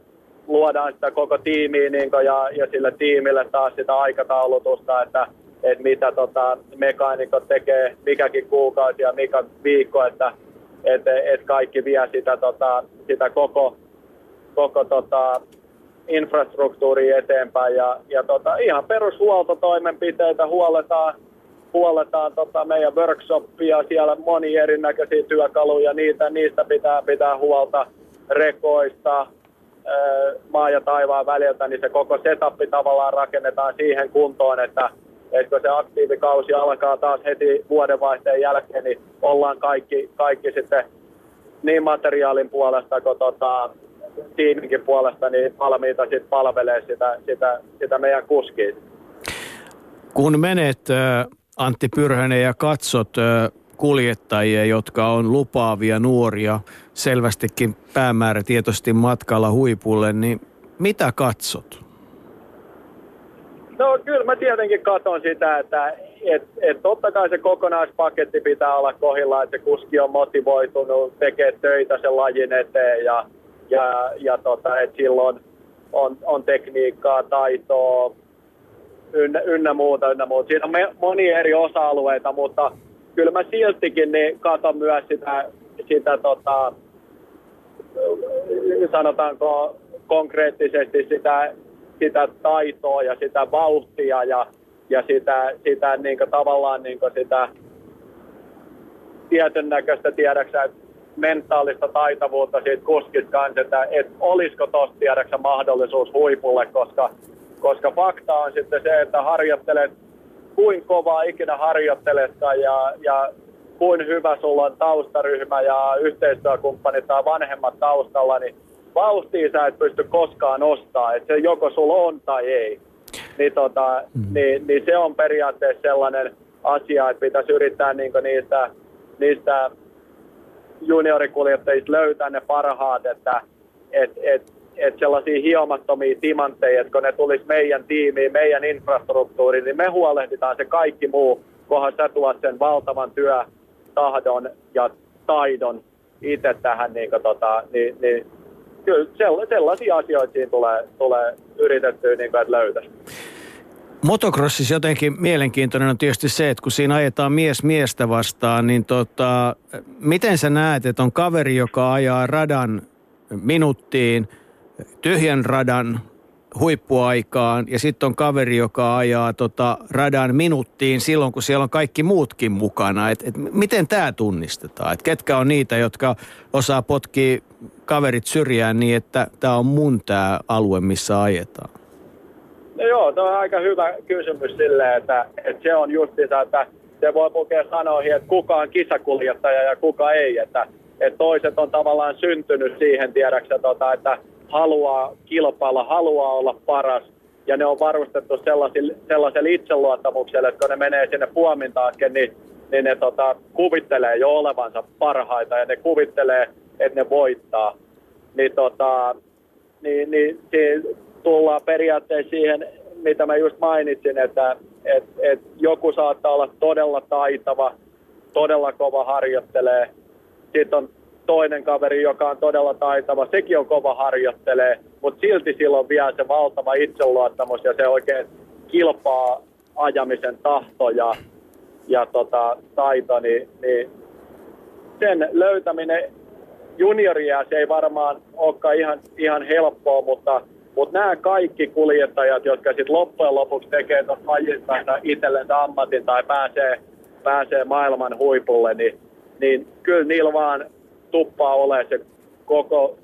luodaan sitä koko tiimiä niin kuin, ja, ja sille tiimille taas sitä aikataulutusta, että, että mitä tota, mekaanikot tekee mikäkin kuukausi ja mikä viikko, että et, et kaikki vie sitä, tota, sitä koko, koko tota, infrastruktuuria eteenpäin ja, ja tota, ihan perushuoltotoimenpiteitä huoletaan, huoletaan tota meidän workshopia, siellä moni erinäköisiä työkaluja, niitä, niistä pitää pitää huolta rekoista, maa ja taivaan väliltä, niin se koko setappi tavallaan rakennetaan siihen kuntoon, että, että kun se aktiivikausi alkaa taas heti vuodenvaihteen jälkeen, niin ollaan kaikki, kaikki sitten niin materiaalin puolesta kuin tota, tiiminkin puolesta niin valmiita sit palvelee sitä, sitä, sitä meidän kuskia. Kun menet Antti Pyrhänen ja katsot kuljettajia, jotka on lupaavia nuoria, selvästikin päämäärätietoisesti matkalla huipulle, niin mitä katsot? No kyllä mä tietenkin katson sitä, että et, et totta kai se kokonaispaketti pitää olla kohilla, että se kuski on motivoitunut, tekee töitä sen lajin eteen ja, ja, ja tota, että silloin on, on tekniikkaa, taitoa, ynnä, ynnä muuta, ynnä muuta. Siinä on me, monia eri osa-alueita, mutta kyllä mä siltikin niin katon myös sitä, sitä tota, sanotaanko konkreettisesti sitä, sitä taitoa ja sitä vauhtia ja, ja sitä, sitä niin tavallaan niin sitä tietyn näköistä tiedäksä, mentaalista taitavuutta siitä kuskista kanssa, että, että olisiko tuossa tiedäksä mahdollisuus huipulle, koska koska fakta on sitten se, että harjoittelet kuin kovaa ikinä harjoitteletkaan ja, ja kuin hyvä sulla on taustaryhmä ja yhteistyökumppanit tai vanhemmat taustalla, niin vauhtia sä et pysty koskaan nostaa, että se joko sulla on tai ei. Niin, tota, mm. niin, niin se on periaatteessa sellainen asia, että pitäisi yrittää niin niistä, niistä juniorikuljettajista löytää ne parhaat, että et, et, että sellaisia hiomattomia timantteja, että kun ne tulisi meidän tiimiin, meidän infrastruktuuriin, niin me huolehditaan se kaikki muu, kunhan sä tuot sen valtavan työ, tahdon ja taidon itse tähän, niin, tota, niin, niin kyllä sellaisia asioita siinä tulee, tulee yritettyä, niin kuin, että löytäisi. Motocrossissa jotenkin mielenkiintoinen on tietysti se, että kun siinä ajetaan mies miestä vastaan, niin tota, miten sä näet, että on kaveri, joka ajaa radan minuuttiin – tyhjän radan huippuaikaan ja sitten on kaveri, joka ajaa tota radan minuuttiin silloin, kun siellä on kaikki muutkin mukana. Et, et miten tämä tunnistetaan? Et ketkä on niitä, jotka osaa potkia kaverit syrjään niin, että tämä on mun tämä alue, missä ajetaan? No joo, tuo on aika hyvä kysymys silleen, että, että se on justiinsa, että se voi pukea sanoihin, että kuka on kisakuljettaja ja kuka ei. Että, että toiset on tavallaan syntynyt siihen, tiedäksä, tota, että haluaa kilpailla, haluaa olla paras. Ja ne on varustettu sellaiselle, sellaiselle itseluottamukselle, että kun ne menee sinne puomintaakin, niin, niin ne tota, kuvittelee jo olevansa parhaita ja ne kuvittelee, että ne voittaa. Niin, tota, niin, niin tullaan periaatteessa siihen, mitä mä just mainitsin, että et, et joku saattaa olla todella taitava, todella kova harjoittelee. Sitten on toinen kaveri, joka on todella taitava, sekin on kova harjoittelee, mutta silti silloin vielä se valtava itseluottamus ja se oikein kilpaa ajamisen tahto ja, ja tota, taito, niin, niin sen löytäminen junioria se ei varmaan olekaan ihan, ihan helppoa, mutta, mutta nämä kaikki kuljettajat, jotka sitten loppujen lopuksi tekee tuosta lajista itsellensä ammatin tai pääsee, pääsee maailman huipulle, niin, niin kyllä niillä vaan tuppaa ole se koko,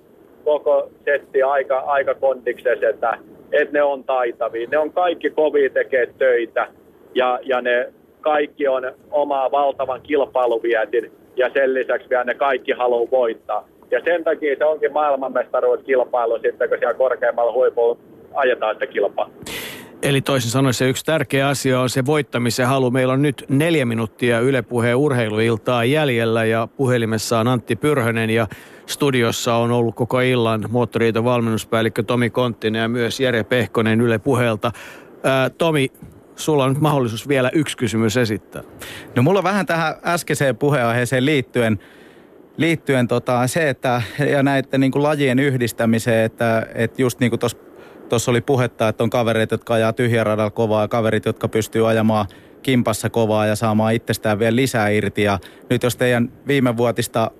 koko setti aika, aika kondiksessa, että, että ne on taitavia. Ne on kaikki kovia tekee töitä ja, ja ne kaikki on omaa valtavan kilpailuvietin ja sen lisäksi vielä ne kaikki haluaa voittaa. Ja sen takia se onkin maailmanmestaruuskilpailu sitten, kun siellä korkeammalla huipulla ajetaan sitä kilpaa. Eli toisin sanoen se yksi tärkeä asia on se voittamisen halu. Meillä on nyt neljä minuuttia Yle Puheen urheiluiltaa jäljellä ja puhelimessa on Antti Pyrhönen ja studiossa on ollut koko illan moottoriiton valmennuspäällikkö Tomi Konttinen ja myös Jere Pehkonen Yle Puheelta. Ää, Tomi, sulla on nyt mahdollisuus vielä yksi kysymys esittää. No mulla on vähän tähän äskeiseen puheenaiheeseen liittyen, liittyen tota, se, että ja näiden niin kuin lajien yhdistämiseen, että, että just niin kuin tuossa tuossa oli puhetta, että on kaverit, jotka ajaa tyhjäradalla kovaa ja kaverit, jotka pystyy ajamaan kimpassa kovaa ja saamaan itsestään vielä lisää irti. Ja nyt jos teidän viimevuotista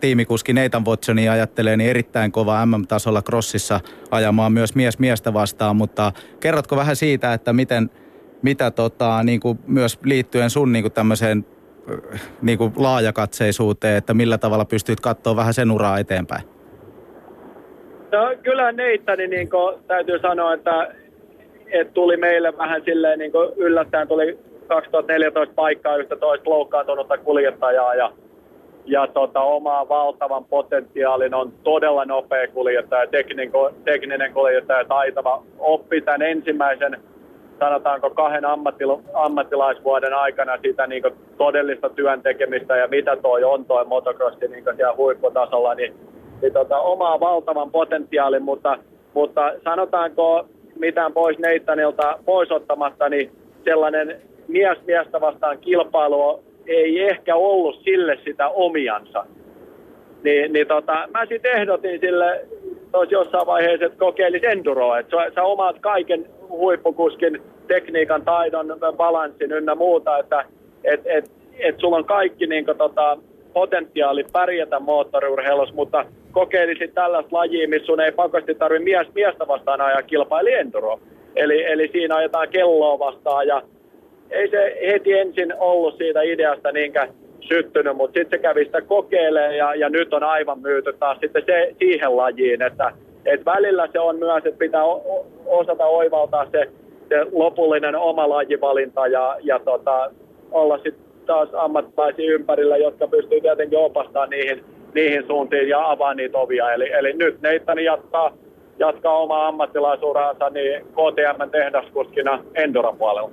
tiimikuski Neitan Watsonia ajattelee, niin erittäin kova MM-tasolla crossissa ajamaan myös mies miestä vastaan, mutta kerrotko vähän siitä, että miten, mitä tota, niin kuin myös liittyen sun niin kuin tämmöiseen niin kuin laajakatseisuuteen, että millä tavalla pystyt katsoa vähän sen uraa eteenpäin? No, kyllä Neittani niin kuin, täytyy sanoa, että, että tuli meille vähän silleen niin kuin yllättäen tuli 2014 paikkaa yhtä toista loukkaantunutta kuljettajaa ja, ja tota, omaa valtavan potentiaalin on todella nopea kuljettaja, tekninen, tekninen kuljettaja, taitava. Oppi tämän ensimmäisen sanotaanko kahden ammattila, ammattilaisvuoden aikana sitä niin todellista työn tekemistä ja mitä toi on toi motocrossi niin siellä huipputasolla, niin niin tota, omaa valtavan potentiaalin, mutta, mutta sanotaanko mitään pois Neittanilta pois ottamatta, niin sellainen mies miestä vastaan kilpailu ei ehkä ollut sille sitä omiansa. Niin, niin tota, mä sitten ehdotin sille tos jossain vaiheessa, että kokeilisi enduroa, että sä, sä omaat kaiken huippukuskin tekniikan, taidon, balanssin ynnä muuta, että et, et, et sulla on kaikki niin kuin, tota, potentiaali pärjätä moottoriurheilussa, mutta kokeilisit tällaista lajia, missä sun ei pakosti tarvitse mies, miestä vastaan ajaa kilpaili enduro. Eli, eli siinä ajetaan kelloa vastaan ja ei se heti ensin ollut siitä ideasta niinkä syttynyt, mutta sitten se kävi sitä kokeilemaan ja, ja nyt on aivan myyty taas sitten se, siihen lajiin, että et välillä se on myös, että pitää o, osata oivaltaa se, se lopullinen oma lajivalinta ja, ja tota, olla sitten taas ammattilaisia ympärillä, jotka pystyy tietenkin opastamaan niihin niihin suuntiin ja avaa niitä ovia. Eli, eli nyt Neittani jatkaa, jatkaa omaa ammattilaisuuraansa niin KTM tehdaskuskina Endoran puolella.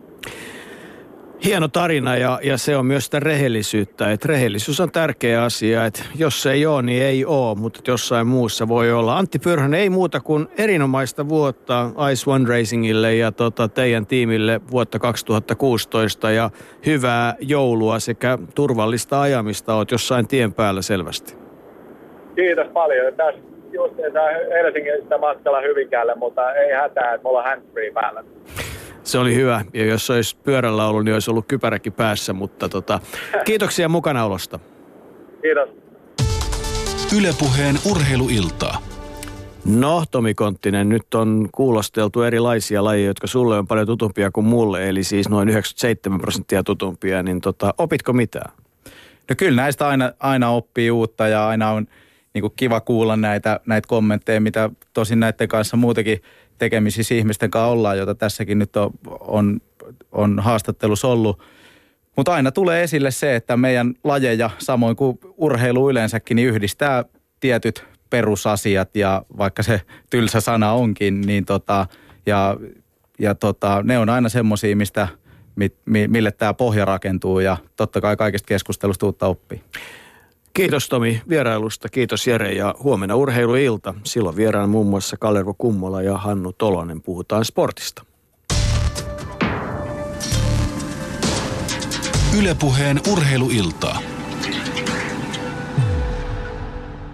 Hieno tarina ja, ja se on myös sitä rehellisyyttä. Että rehellisyys on tärkeä asia. Että jos ei ole, niin ei ole, mutta jossain muussa voi olla. Antti Pyrhönen ei muuta kuin erinomaista vuotta Ice One Racingille ja tota, teidän tiimille vuotta 2016 ja hyvää joulua sekä turvallista ajamista. Oot jossain tien päällä selvästi. Kiitos paljon. Tässä just Helsingistä matkalla Hyvinkäälle, mutta ei hätää, että mulla on handsfree päällä. Se oli hyvä. Ja jos olisi pyörällä ollut, niin olisi ollut kypäräkin päässä. Mutta tota, kiitoksia mukanaolosta. Kiitos. Ylepuheen urheiluiltaa. No, Tomi Konttinen, nyt on kuulosteltu erilaisia lajeja, jotka sulle on paljon tutumpia kuin mulle, eli siis noin 97 prosenttia tutumpia, niin tota, opitko mitään? No kyllä näistä aina, aina oppii uutta ja aina on niin kuin kiva kuulla näitä, näitä kommentteja, mitä tosin näiden kanssa muutenkin tekemisissä ihmisten kanssa ollaan, jota tässäkin nyt on, on, on haastattelussa ollut. Mutta aina tulee esille se, että meidän lajeja, samoin kuin urheilu yleensäkin, niin yhdistää tietyt perusasiat ja vaikka se tylsä sana onkin, niin tota, ja, ja tota, ne on aina semmoisia, mistä, mi, mille tämä pohja rakentuu ja totta kai kaikesta keskustelusta uutta oppii. Kiitos Tomi vierailusta, kiitos Jere ja huomenna urheiluilta. Silloin vieraan muun muassa Kalervo Kummola ja Hannu Tolonen. Puhutaan sportista. Ylepuheen urheiluiltaa.